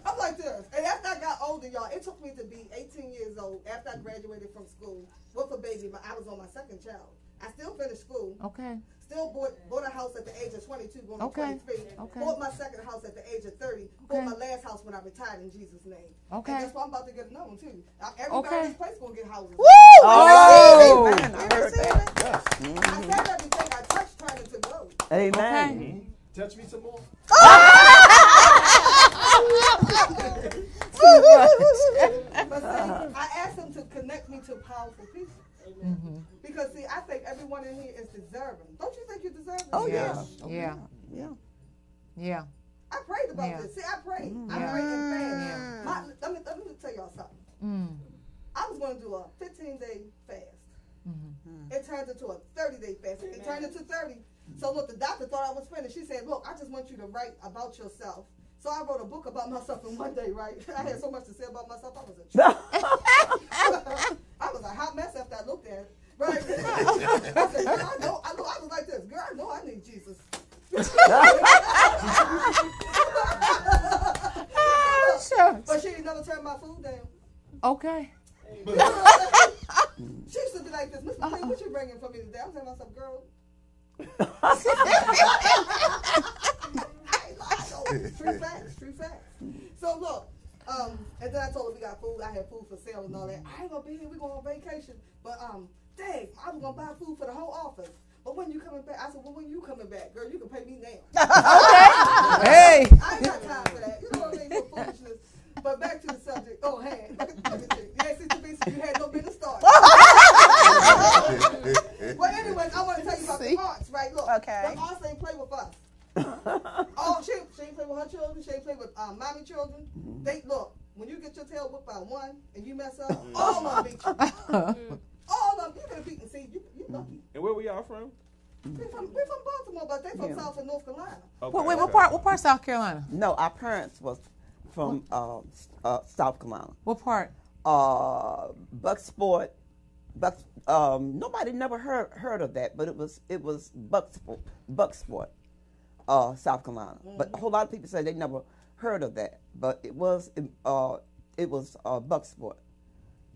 I'm like this. And after I got older, y'all, it took me to be 18 years old after I graduated from school with a baby. But I was on my second child. I still finished school. Okay. Still bought, bought a house at the age of 22, going Okay. to 23. Okay. Bought my second house at the age of 30. Okay. Bought my last house when I retired in Jesus' name. Okay. And that's why I'm about to get another one, too. Everybody Okay. in this place going to get houses. Woo! Oh, amen. I You heard receive that. it? I said mm-hmm. everything I touched turned into gold. Amen. Mm-hmm. Touch me some more. But see, I asked him to connect me to powerful people. Mm-hmm. Because see, I think everyone in here is deserving. Don't you think you deserve it? Oh, Yeah. yes. Yeah. Oh, Yeah. Yeah. I prayed about Yeah. this. See, I prayed. Mm. I Yeah. prayed in fast. Yeah. My, let, me, let me tell y'all something. Mm. I was going to do a 15 day fast. Mm-hmm. Mm. It turned into a 30 day fast. It turned into 30. So look, the doctor thought I was finished. She said, "Look, I just want you to write about yourself." So I wrote a book about myself in one day. Right? I had so much to say about myself. I was a I was a hot mess after I looked at it. Right? I said, girl, I know, I know, I was like this. Girl, I know I need Jesus. Sure. But she never turned my food down. Okay. She used to be like this, Mr. Clean, what you bringing for me today? I'm saying to myself, girl. I. True facts, true facts. So look, um, and then I told her we got food. I had food for sale and all that. I ain't gonna be here. We going on vacation. But um, dang, I was gonna buy food for the whole office. But when you coming back? I said, well, when you coming back, girl, you can pay me now. okay. Hey. I ain't got time for that. You know what I mean? For foolishness. But back to the subject. Oh, hey. Look at, look at you. Yeah, see, Teresa, you had no business starting. but anyways, I want to tell you about the arts, right? Look, Okay. the arts ain't play with us. oh, she, she ain't play with her children. She ain't play with um, mommy children. They look. When you get your tail whipped by one and you mess up, all of them beat you. All of them. You get beaten. See, you, you lucky. And where we all from? We from, we from Baltimore, but they're from Yeah. South and North Carolina. Okay, Wait, wait, what okay. part? What part? of South Carolina? No, our parents was from uh, s- uh, South Carolina. What part? Uh, Bucksport. Buck. Um, nobody never heard heard of that, but it was it was Bucksport. Bucksport. Uh, South Carolina. But a whole lot of people say they never heard of that, but it was uh, it was uh, Bucksport.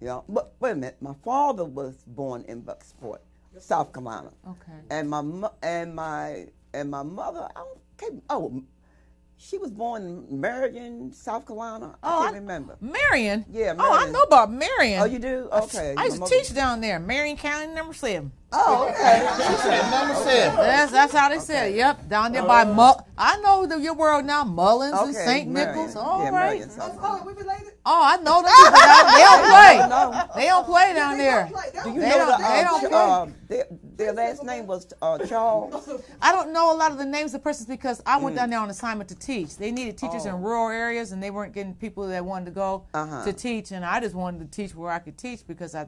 You know, but wait a minute. My father was born in Bucksport, South Carolina. Okay. and my and my and my mother, I don't, can't, oh, she was born in Marion, South Carolina. I Oh, can't I- remember. Marion. Yeah, Oh, I know about Marion. Oh, you do? Okay. I used to teach down there, Marion County, number seven. Oh, okay. Number seven. That's that's how they said. it. Yep, down there by Mull. I know the, your world now, Mullins and St. Marion. Nichols. All yeah, right. Oh, we related? Oh, I know them people. They don't play. No. They don't play down They there. don't play. They Do don't you They know don't- the, they uh, don't Ch- play. uh, their, their last name was uh, Charles? I don't know a lot of the names of persons because I Mm. went down there on assignment to teach. They needed teachers in rural areas, and they weren't getting people that wanted to go Oh. Uh-huh. to teach. And I just wanted to teach where I could teach because I,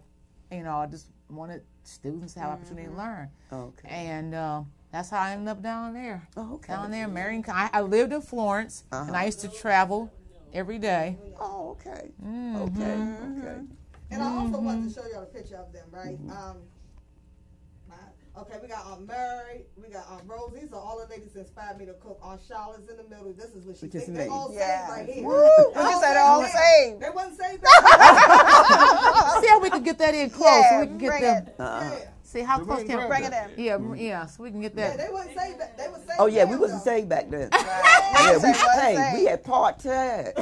you know, I just wanted students to have opportunity to learn. Okay. And uh, that's how I ended up down there. Oh, okay. Down there, in Marion. I, I lived in Florence, and Uh-huh. I used to travel every day. Oh, okay. Mm-hmm. Okay, okay. And I also wanted to show y'all a picture of them, right? Um, my- okay, we got um, Mary, we got um, Rose. These are all the ladies that inspired me to cook. On Charlotte's in the middle. This is what she Which is did. They all Yeah. saved right here. Woo! You said all saved. They wasn't saved. See how we could get that in close, so we can get them. it. yeah. See how close can Bring it in. Yeah, mm, yeah, so we can get Yeah, that. they wasn't saved. They was saved. Oh, yeah, we wasn't though. saved back then. Right. Yeah, we, Say hey, we had part tag.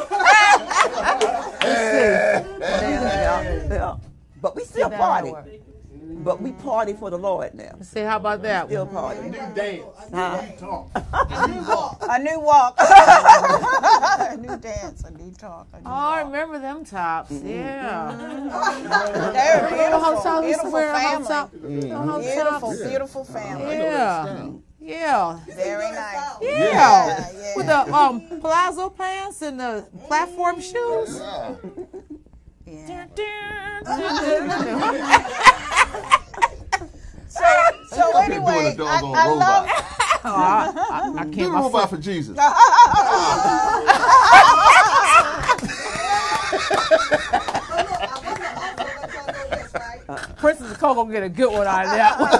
yeah, yeah. But we still that party. Work. But we party for the Lord now. See how about that? Still party. New dance. Huh? New talk. You walk. A new walk. a new dance. A new talk. A new Oh, I remember them tops. Mm-hmm. Yeah. They're Little beautiful. hotel Beautiful family. hotel. Little Beautiful, hotels. beautiful family. Yeah. Yeah. Very nice. Yeah. Yeah, yeah. With the um palazzo pants and the platform shoes. Yeah. So, So, so anyway, I, I love. Oh, I, I, I Do can't. a My robot foot, for Jesus. Princess Coco get a good one out of that one.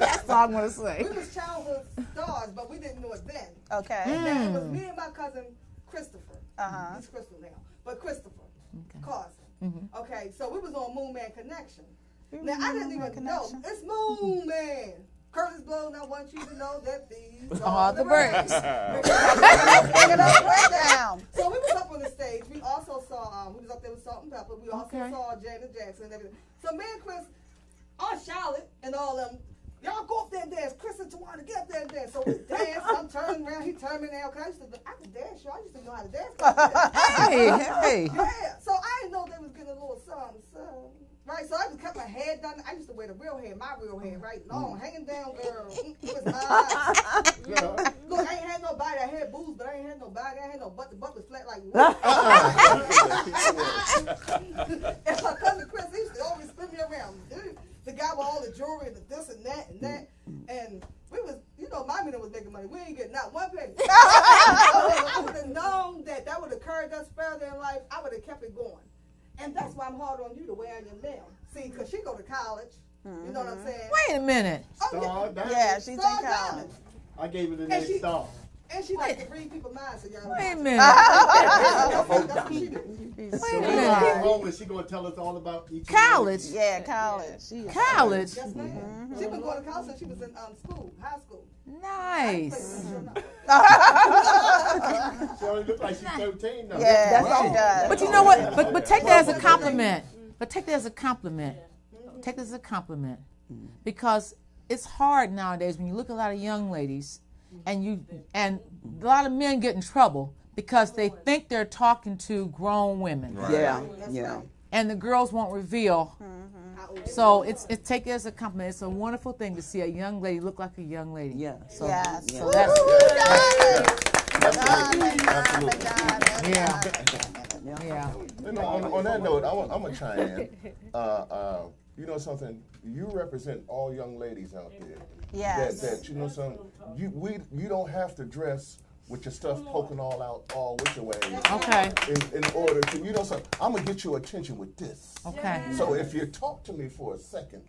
That's all I'm gonna say. We was childhood stars, but we didn't know it then. Okay. Now, it was me and my cousin Christopher. Uh-huh. He's Crystal now, but Christopher Carson. Mm-hmm. Okay, so we was on Moon Man Connection. Now I didn't Moon even Man know it's Moon Man. Kurtis Blow, and I want you to know that these All the birds. Bring it up, right down. So we was up on the stage. We also saw um, we was up there with Salt-N-Pepa. We also Okay. saw Janet Jackson and everything. So me and Chris, on Charlotte and all them, y'all go up there and dance. Chris and Tawana get up there and dance. So we dance. I'm turning around. He turned me down. Cause I used to, I could dance. Y'all I used to know how to dance. Hey, hey. yeah. So I didn't know they was getting a little something. So. Right, so I just kept my hair done. I used to wear the real hair, my real hair, right? Long, hanging down, girl. Mm, It was mine. Look, I ain't had nobody. I had booze, but I ain't had nobody. I had no butt. The butt was flat like wood. and my cousin Chris, he used to always spin me around. Dude, The guy with all the jewelry and the this and that and that. And we was, you know, my man was making money. We ain't getting not one penny. I would have known that that would have occurred us further in life. I would have kept it going. And that's why I'm hard on you to wear on your now. See, because she go to college. You know what I'm mm-hmm. saying? Wait a minute. Oh, Star Diamond. Yeah, she's in college. Diamond. I gave it a And name Star. And she like to read people's minds, so y'all Wait a minute. That's what she do. Wait a minute. get home, and she gonna tell us all about each. College. Yeah, college. She is- College. Yes, ma'am. She was going to college since she was in um, school, high school. Nice. She only looks like she's 13 now. Yeah, That's she does. But you know what? But but take that as a compliment. But take that as a compliment. Take that as a compliment. Because it's hard nowadays when you look at a lot of young ladies and you and a lot of men get in trouble because they think they're talking to grown women. Yeah, yeah. And the girls won't reveal. So it's it's take it as a compliment. It's a wonderful thing to see a young lady look like a young lady. Yeah. So, Yes. so that's yeah. Yeah. You know, on, on that note, I want, I'm gonna chime in. Uh, uh, you know something? You represent all young ladies out there. Yes. That, that you know something. You we you don't have to dress with your stuff poking all out all with your ways. Okay. In, in order to you know something, I'm gonna get your attention with this. Okay. So if you talk to me for a second,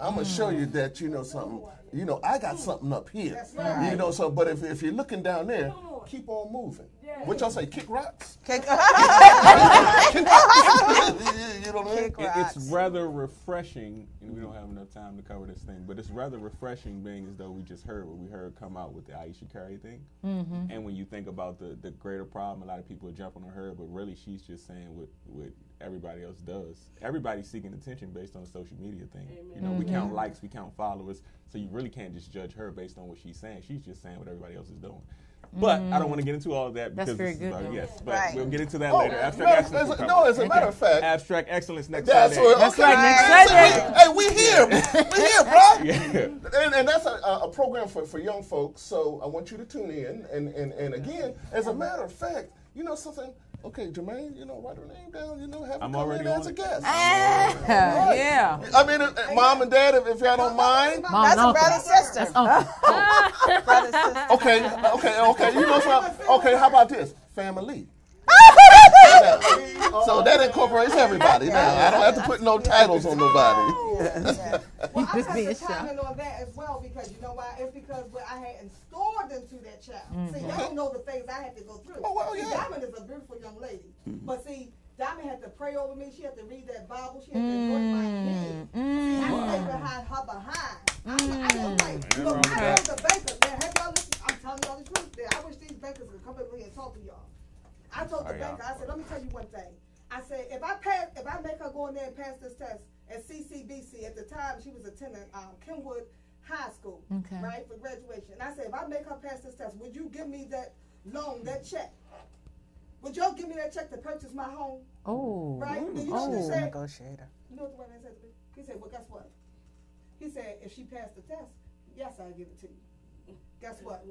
I'm gonna show you that you know something. You know, I got something up here. You know, so but if, if you're looking down there, keep on moving. What y'all say? Kick rocks? Kick- Kick rocks. you know what I mean? Kick It- rocks. it's rather refreshing, and we don't have enough time to cover this thing, but it's rather refreshing being as though we just heard what we heard come out with the Ayesha Curry thing. Mm-hmm. And when you think about the, the greater problem, a lot of people are jumping on her, but really she's just saying what, what everybody else does. Everybody's seeking attention based on the social media thing. You know, we count likes, we count followers, so you really can't just judge her based on what she's saying. She's just saying what everybody else is doing. But I don't mm. want to get into all of that That's because very good, about, yes, but Right. we'll get into that Oh, later. Abstract no, excellence. as a- no, as a matter of fact, Abstract excellence next That's Friday. what, That's okay. right, next Hey, Friday. Hey, we here. we here, bro. Yeah. And, and that's a, a a program for, for young folks. So I want you to tune in. And, and, and again, as a matter of fact, you know something? Okay, Jermaine, you know, write her name down. You know, have her I'm come already in on as a it. guest. yeah. I mean, uh, uh, mom and dad, if, if y'all don't mind. Mom That's a brother sister. That's brother sister. Okay, okay, okay. You know something? Okay, how about this? Family. so that incorporates everybody. Now I don't have to put no titles on nobody. Well, I Just have being to shy. comment on that as well because you know why? It's because what I had installed into that child. See, y'all don't know the things I had to go through. Oh, well, see. Diamond is a beautiful young lady, mm-hmm. but see, Diamond had to pray over me. She had to read that Bible. She had to anoint my head. See, I stayed behind her behind. I, I didn't like, look, I told the banker, man, have y'all listened? I'm telling y'all the truth. Man. I wish these bankers would come over here and talk to y'all. I told the Sorry, banker, I said, let me tell you one thing. I said, if I pass, if I make her go in there and pass this test at CCBC, at the time she was attending um, Kenwood High School, Okay. right, for graduation. And I said, if I make her pass this test, would you give me that loan, that check? Would y'all give me that check to purchase my home? Oh. Right? And you know what he Oh. said? Negotiator. You know what the white man said to me? He said, well, guess what? He said, if she passed the test, yes, I'll give it to you. Guess what?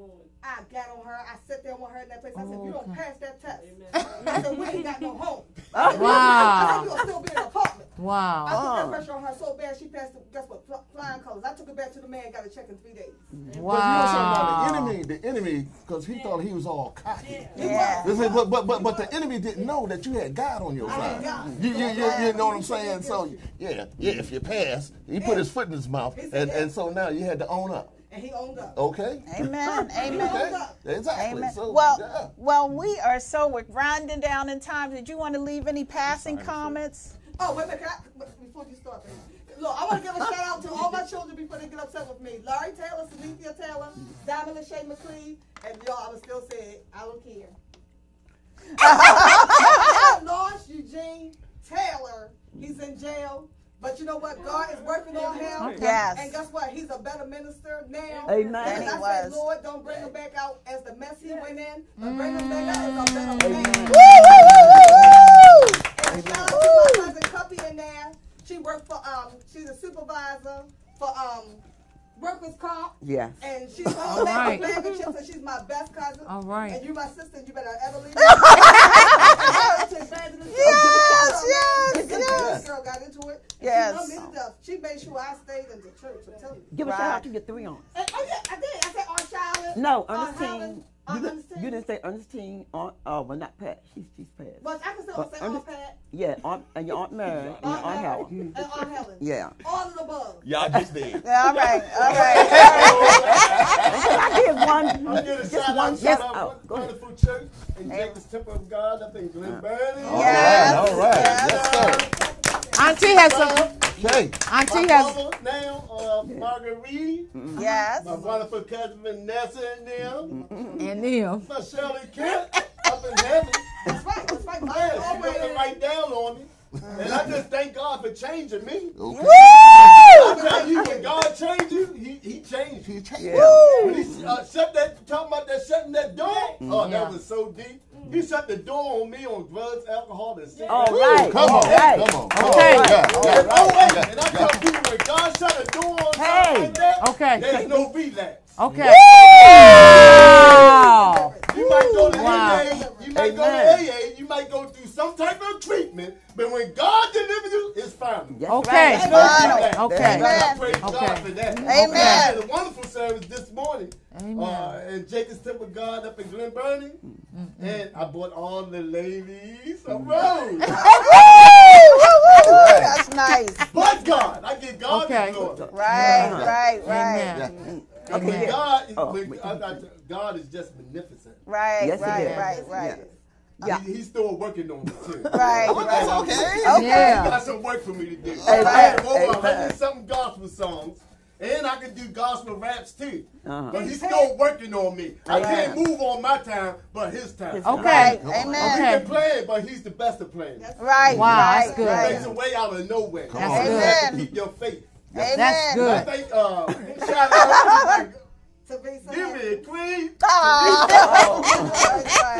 I got on her. I sat there with her in that place. I said, if you don't Okay. pass that test, I said, we ain't got no home. Wow. I said, you'll still be in an apartment. Wow. I Wow. put that oh. pressure on her so bad, she passed, the, guess what? Fl- flying colors. I took it back to the man, got a check in three days. But you know something Wow. about the enemy, the enemy, because he thought he was all cocky. Yeah. This is- But, but, but, but the enemy didn't know that you had God on your side. God. You, you, you, you know what I'm saying? So, yeah, yeah, if you pass, he put his foot in his mouth, and, and so now you had to own up. And he owned up. Okay? Amen. Amen. Okay? Exactly. Amen. So, well, yeah. well, we are so we're grinding down in time. Did you want to leave any passing comments? Oh, wait a minute. I, before you start, baby. Look, I want to give a shout out to all my children before they get upset with me. Larry Taylor, Cynthia Taylor, Diamond and Shay McClee, and y'all, I would still say. I don't care. I lost Eugene Taylor. He's in jail. But you know what? God is working on him. Yes. And guess what? He's a better minister now. Amen. And he I was. said, Lord, don't bring him back out as the mess he went in, but bring him back out as a better man. Woo! Woo! Woo! And shout out to my cousin Cuppy in there. She worked for um she's a supervisor for um workers comp. Yes. And she's all All right. right. and she's my best cousin. All right. And you my sister, and you better ever leave. Yes, yes, yes. This girl got into it. and Yes. She, loved me to death. she made sure I stayed in the church. I'm telling you. Give a Right. shout out to your three aunts. And, oh yeah, I did. I said Aunt Charlotte. No, Aunt Helen, Ernestine. Aunt You, Ernestine. didn't, you didn't say Ernestine. Aunt, uh, well, not Pat. She's she's passed. But I can still But say Aunt Ernest- Pat, Yeah, aunt, and your aunt Mary and your aunt Mary, Helen. and Aunt Helen. Yeah. All of the above. Y'all just did. Yeah, all right, all right. I did one. I'm gonna Just shout one out yes. to Oh, go ahead. wonderful church and Jacob's Temple of God up in Glen Burnie. Yes. All right. Yes, sir. Auntie has some. Okay. Auntie My has. mother now, uh, Marguerite, Yes. my wonderful cousin Vanessa and them, And them. my Shirley Kent up in heaven. That's right. That's right. Yeah, she Always. wrote it right down on me. And I just thank God for changing me. Okay. I tell you, when God changed you, He, he changed you. Yeah. When He uh, shut that, talking about that shutting that door, oh, Yeah. that was so deep. He shut the door on me on drugs, alcohol, and cigarettes. All right. Come on. All right. Come on. Come Okay. on. Yeah, yeah, And, oh, wait, yeah, and I tell people, when God shut a door on Hey. like that, Okay. there's no relapse. Okay. Wow. You might go to Wow. AA, you might go to AA, you might go through some type of treatment, but when God delivers you, it's final. That's Okay. right. There's Final. Okay. And I Amen. praise God for that. Amen. I had a wonderful service this morning Amen. uh, in Jacob's Temple God up in Glen Burnie, and I bought all the ladies a rose. That's nice. but God, I give God Okay. the glory. Right, right, right. Amen. I mean, Okay. God, Oh, when- wait. I- I- God is just magnificent. Right, Yes, he right, is. right, right. Yeah. He, he's still working on me too. Right, Oh, that's right. okay. He Yeah. got some work for me to do. Amen. I have over Amen. 100 something gospel songs. And I can do gospel raps too. Uh-huh. But he's still working on me. I can't move on my time, but his time. His Okay. Right, He amen. Okay. can play it, but he's the best of playing. Right, Wow, right, that's good. right. He makes a way out of nowhere. That's You good. have to keep your faith. Amen. That's good. I think, uh, shout out To be so Give me a queen. Ah.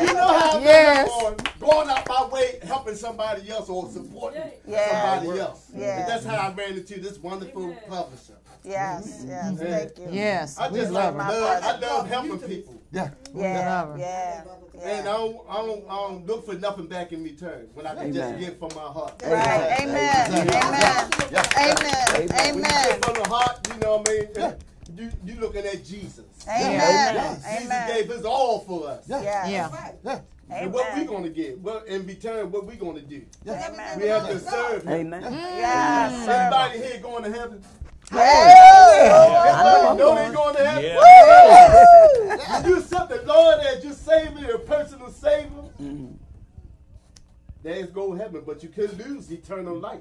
You know how Yes. I'm going, going out my way, helping somebody else or supporting Yeah. somebody else. Yeah. And that's how I ran into this wonderful publisher. Yes, yes, thank you. Yes, I we just love love, her. I love helping people. Yeah. Yeah, Love her. yeah, And I don't, I, don't, I don't look for nothing back in return when I can just give from my heart. Right, amen, amen, amen, When you amen, give from the heart, you know what I mean? You, you looking at Jesus. amen, Jesus amen. gave his all for us. Yeah. Yeah, Yeah. Yeah. And what we amen, gonna get? Well, in return, what we gonna do? amen. We have to serve him. Amen. Yes, sir. Everybody here going to heaven? Hey! I'm know going. they going to heaven? Yeah. When you accept the Lord as your Savior, your personal Savior, mm-hmm. there's go heaven, but you can lose eternal life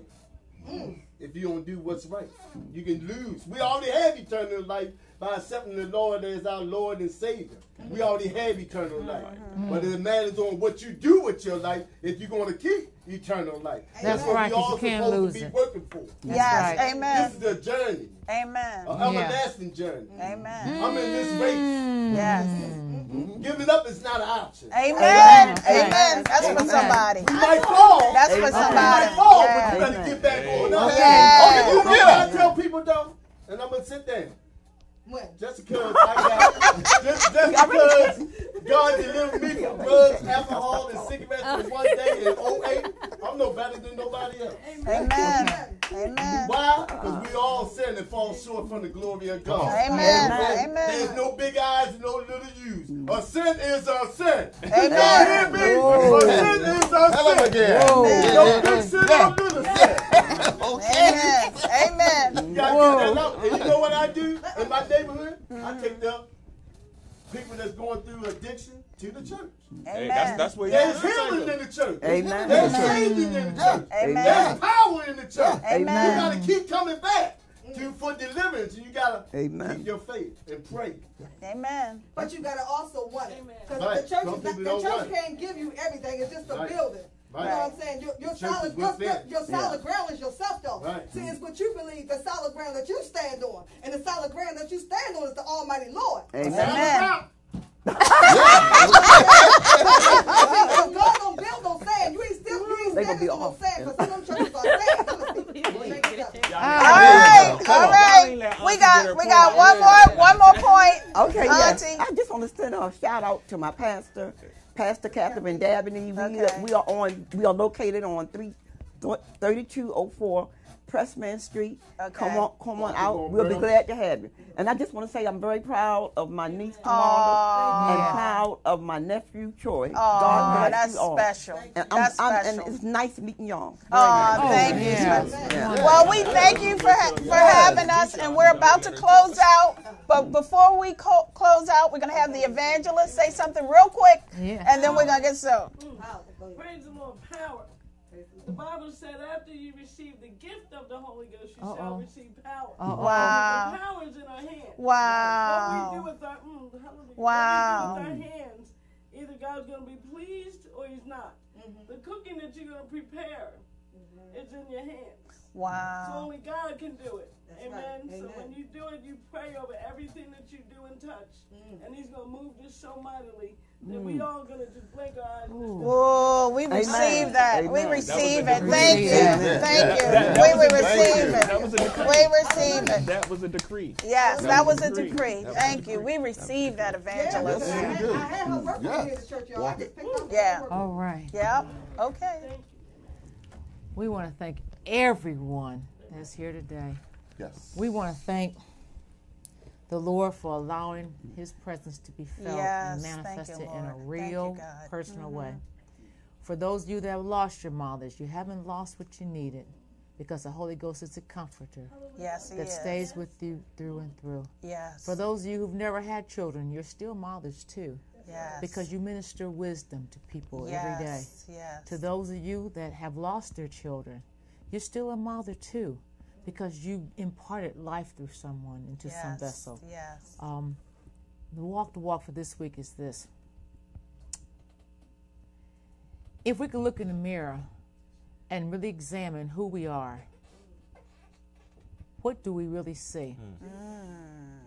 mm. If you don't do what's right. You can lose. We already have eternal life by accepting the Lord as our Lord and Savior. We already have eternal life. Mm-hmm. But it matters on what you do with your life if you're going to keep eternal life. That's what right, we 'cause you all can't supposed lose to be it. working for. Yes, right. amen, This is a journey, amen, an everlasting journey. amen. I'm in this race. Mm. Yes, mm. Mm-hmm. Giving up is not an option. amen, Amen. amen. That's for Amen. somebody. We might fall. That's for We somebody. might fall, but Yeah. you better get back on up. Yeah. You know what I tell people though, and I'm gonna sit there. When? Just because I got, just, just because God delivered me from drugs, alcohol, and cigarettes in one day in 08, I'm no better than nobody else. Amen, amen, Why? Because we all sin and fall short from the glory of God. amen, There's amen, no big eyes and no little U's. A sin is a sin. Amen. You hear me? A sin is a Tell him sin. again. No big sin, no little sin. amen, amen. You gotta get that out. And you know what I do in my neighborhood? I take the people that's going through addiction to the church. Hey, that's that's where There's you healing in the church. Amen. There's changing in the church. Amen. There's power in the church. Amen. You gotta keep coming back mm. to for deliverance. You gotta Amen. keep your faith and pray. Amen. But you gotta also want it. Because Right. the church, is not, the church can't give you everything. It's just a Right. building. Right. You know what I'm saying? Your, your solid, is your, within. your, your solid Yeah. ground is yourself, though. Right. See, it's what you believe, the solid ground that you stand on. And the solid ground that you stand on is the Almighty Lord. Amen. Amen. So God don't build no sand. You ain't still, you ain't They gonna standing be on sand because some churches are sand. Gonna speak- Shake. All right, all right. We got we got one more one more point. Okay, yes. Auntie. I just want to send a shout out to my pastor, Pastor Catherine Dabney. We, Okay. we are on. We are located on three, 3204 Presstman Street. Uh, okay. Come on, come on out. We'll be glad to have you. And I just want to say I'm very proud of my niece Tamara Aw. and proud of my nephew Troy. Oh, bless that's you all. special. And, I'm, That's I'm, and it's nice meeting y'all. Oh, nice. thank oh, you. yeah. Yeah. Well, we thank you for ha- for having us, and we're about to close out. But before we co- close out, we're gonna have the evangelist say something real quick, Yeah. and then we're gonna get so. Praise the Lord, power. The Bible said after you receive the gift of the Holy Ghost, you Uh-oh. shall receive power. Uh-oh. Wow. The power is in our hands. Wow. What we do with our, mm, hallelujah. Wow. What we do with our hands, either God's going to be pleased or He's not. The cooking that you're going to prepare is in your hands. So Wow. only God can do it. Amen. right. So when you do it, you pray over everything that you do and touch. Mm. And He's going to move this so mightily that we mm. all going to just blink our eyes. and Whoa, we receive that. We receive That it. Thank you. decree. Thank you. That- that We was will receive decree. That was a it. We receive it. That was a decree. Yes, That that was was a a decree. decree. That was a Thank you. We receive that Yeah, evangelist. because I, you had, do. I had her work Yeah. with me at the church, y'all. I just picked up Yeah. All right. Yep. Okay. We want to thank everyone that's here today. Yes. We want to thank the Lord for allowing His presence to be felt Yes, and thank you, manifested in a Thank you, real, Mm-hmm. personal way. For those of you that have lost your mothers, you haven't lost what you needed. because the Holy Ghost is a comforter Yes, he that is. stays with you through and through. Yes. For those of you who've never had children, you're still mothers too. Yes. Because you minister wisdom to people every day. Yes, yes. To those of you that have lost their children, you're still a mother too, because you imparted life through someone into some vessel. Yes. Um, the walk to walk for this week is this. If we could look in the mirror and really examine who we are, what do we really see? Hmm.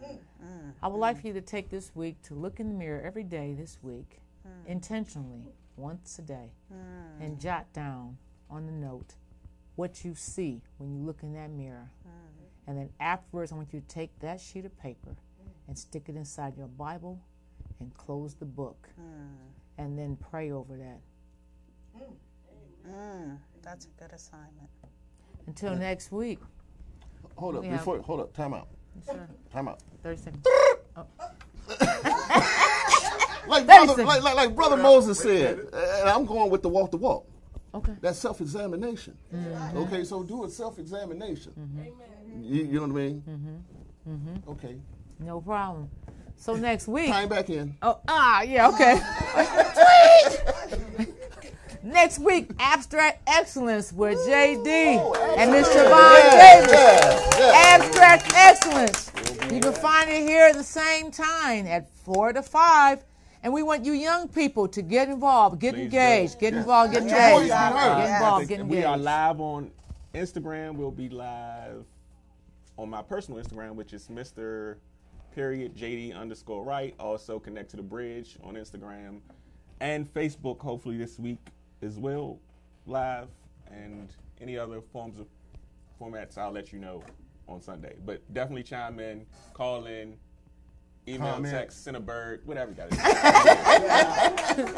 Mm, mm, I would like mm. for you to take this week to look in the mirror every day this week, hmm. intentionally, once a day, and hmm. jot down on the note what you see when you look in that mirror. Mm. And then afterwards, I want you to take that sheet of paper and stick it inside your Bible and close the book. Mm. And then pray over that. Mm, mm. that's a good assignment. Until next week. Hold up, We have- before hold up, time out. Sure. Time out. 30 seconds. Oh. Like Thirty brother, like, like, like brother Moses said, and I'm going with the walk the walk. Okay. That's self-examination. Mhm. Okay, so do a self-examination. Mm-hmm. You, you know what I mean? Mm-hmm. Okay. No problem. So next week. Time back in. Oh, ah, yeah, okay. Next week, Abstract Excellence with JD and Miss Siobhan Yeah, Davis. yeah, yeah. Abstract Excellence. You can find it here at the same time at 4 to 5. And we want you young people to get involved, get Please engaged, do. get involved, get Yes. engaged. Yes. Get involved, Yes. get We are live on Instagram. We'll be live on my personal Instagram, which is Mr. Period JD underscore right. Also connect to the bridge on Instagram and Facebook. Hopefully this week as well, live and any other forms of formats. I'll let you know on Sunday. But definitely chime in, call in, email, Comment. text, send a bird, whatever you got to do.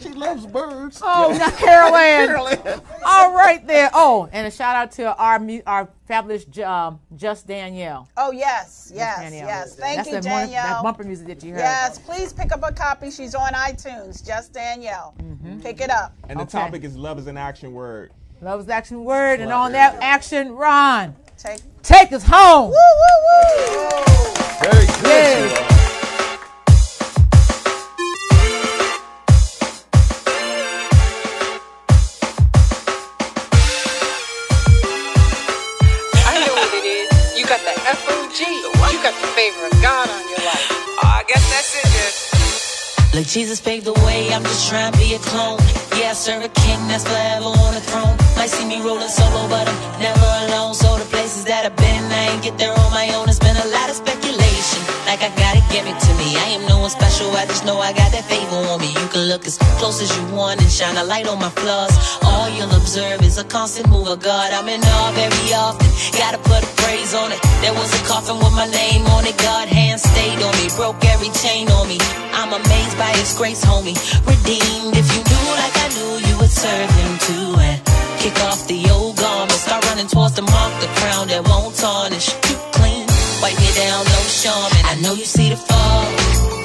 She loves birds. Oh, not Carol Ann. All right there. Oh, and a shout out to our our fabulous um, Just Danielle. Oh yes, yes, Danielle. yes. Thank That's you, that mon- Danielle. that bumper music that you heard. Yes, please pick up a copy. She's on iTunes. Just Danielle. Mm-hmm. Pick it up. And the Okay. topic is love is an action word. Love is action word, and on that action, Ron, Take. Take us home. Woo, woo, woo. Very good. Yes. I know what it is. You got the F-O-G. You got the favor of God on your life. Oh, I guess that's it, just. Like Jesus paved the way, I'm just trying to be a clone. Yeah, I serve a king that's forever on the throne. Might see me rolling solo, but I'm never alone. So the places that I've been, I ain't get there on my own. It's been a lot of speculation, like I got a gimmick to me. I am no one special, I just know I got that favor on me. You can look as close as you want and shine a light on my flaws. All you'll observe is a constant move of God. I'm in awe very often, gotta put a praise on it. There was a coffin with my name on it. God hand stayed on me, broke every chain on me. I'm amazed by His grace, homie. Redeemed. If you knew like I knew, you would serve Him too. And kick off the old garment, start running towards the mark, the crown that won't tarnish. Keep clean, wipe me down, no shaman. I know you see the fall.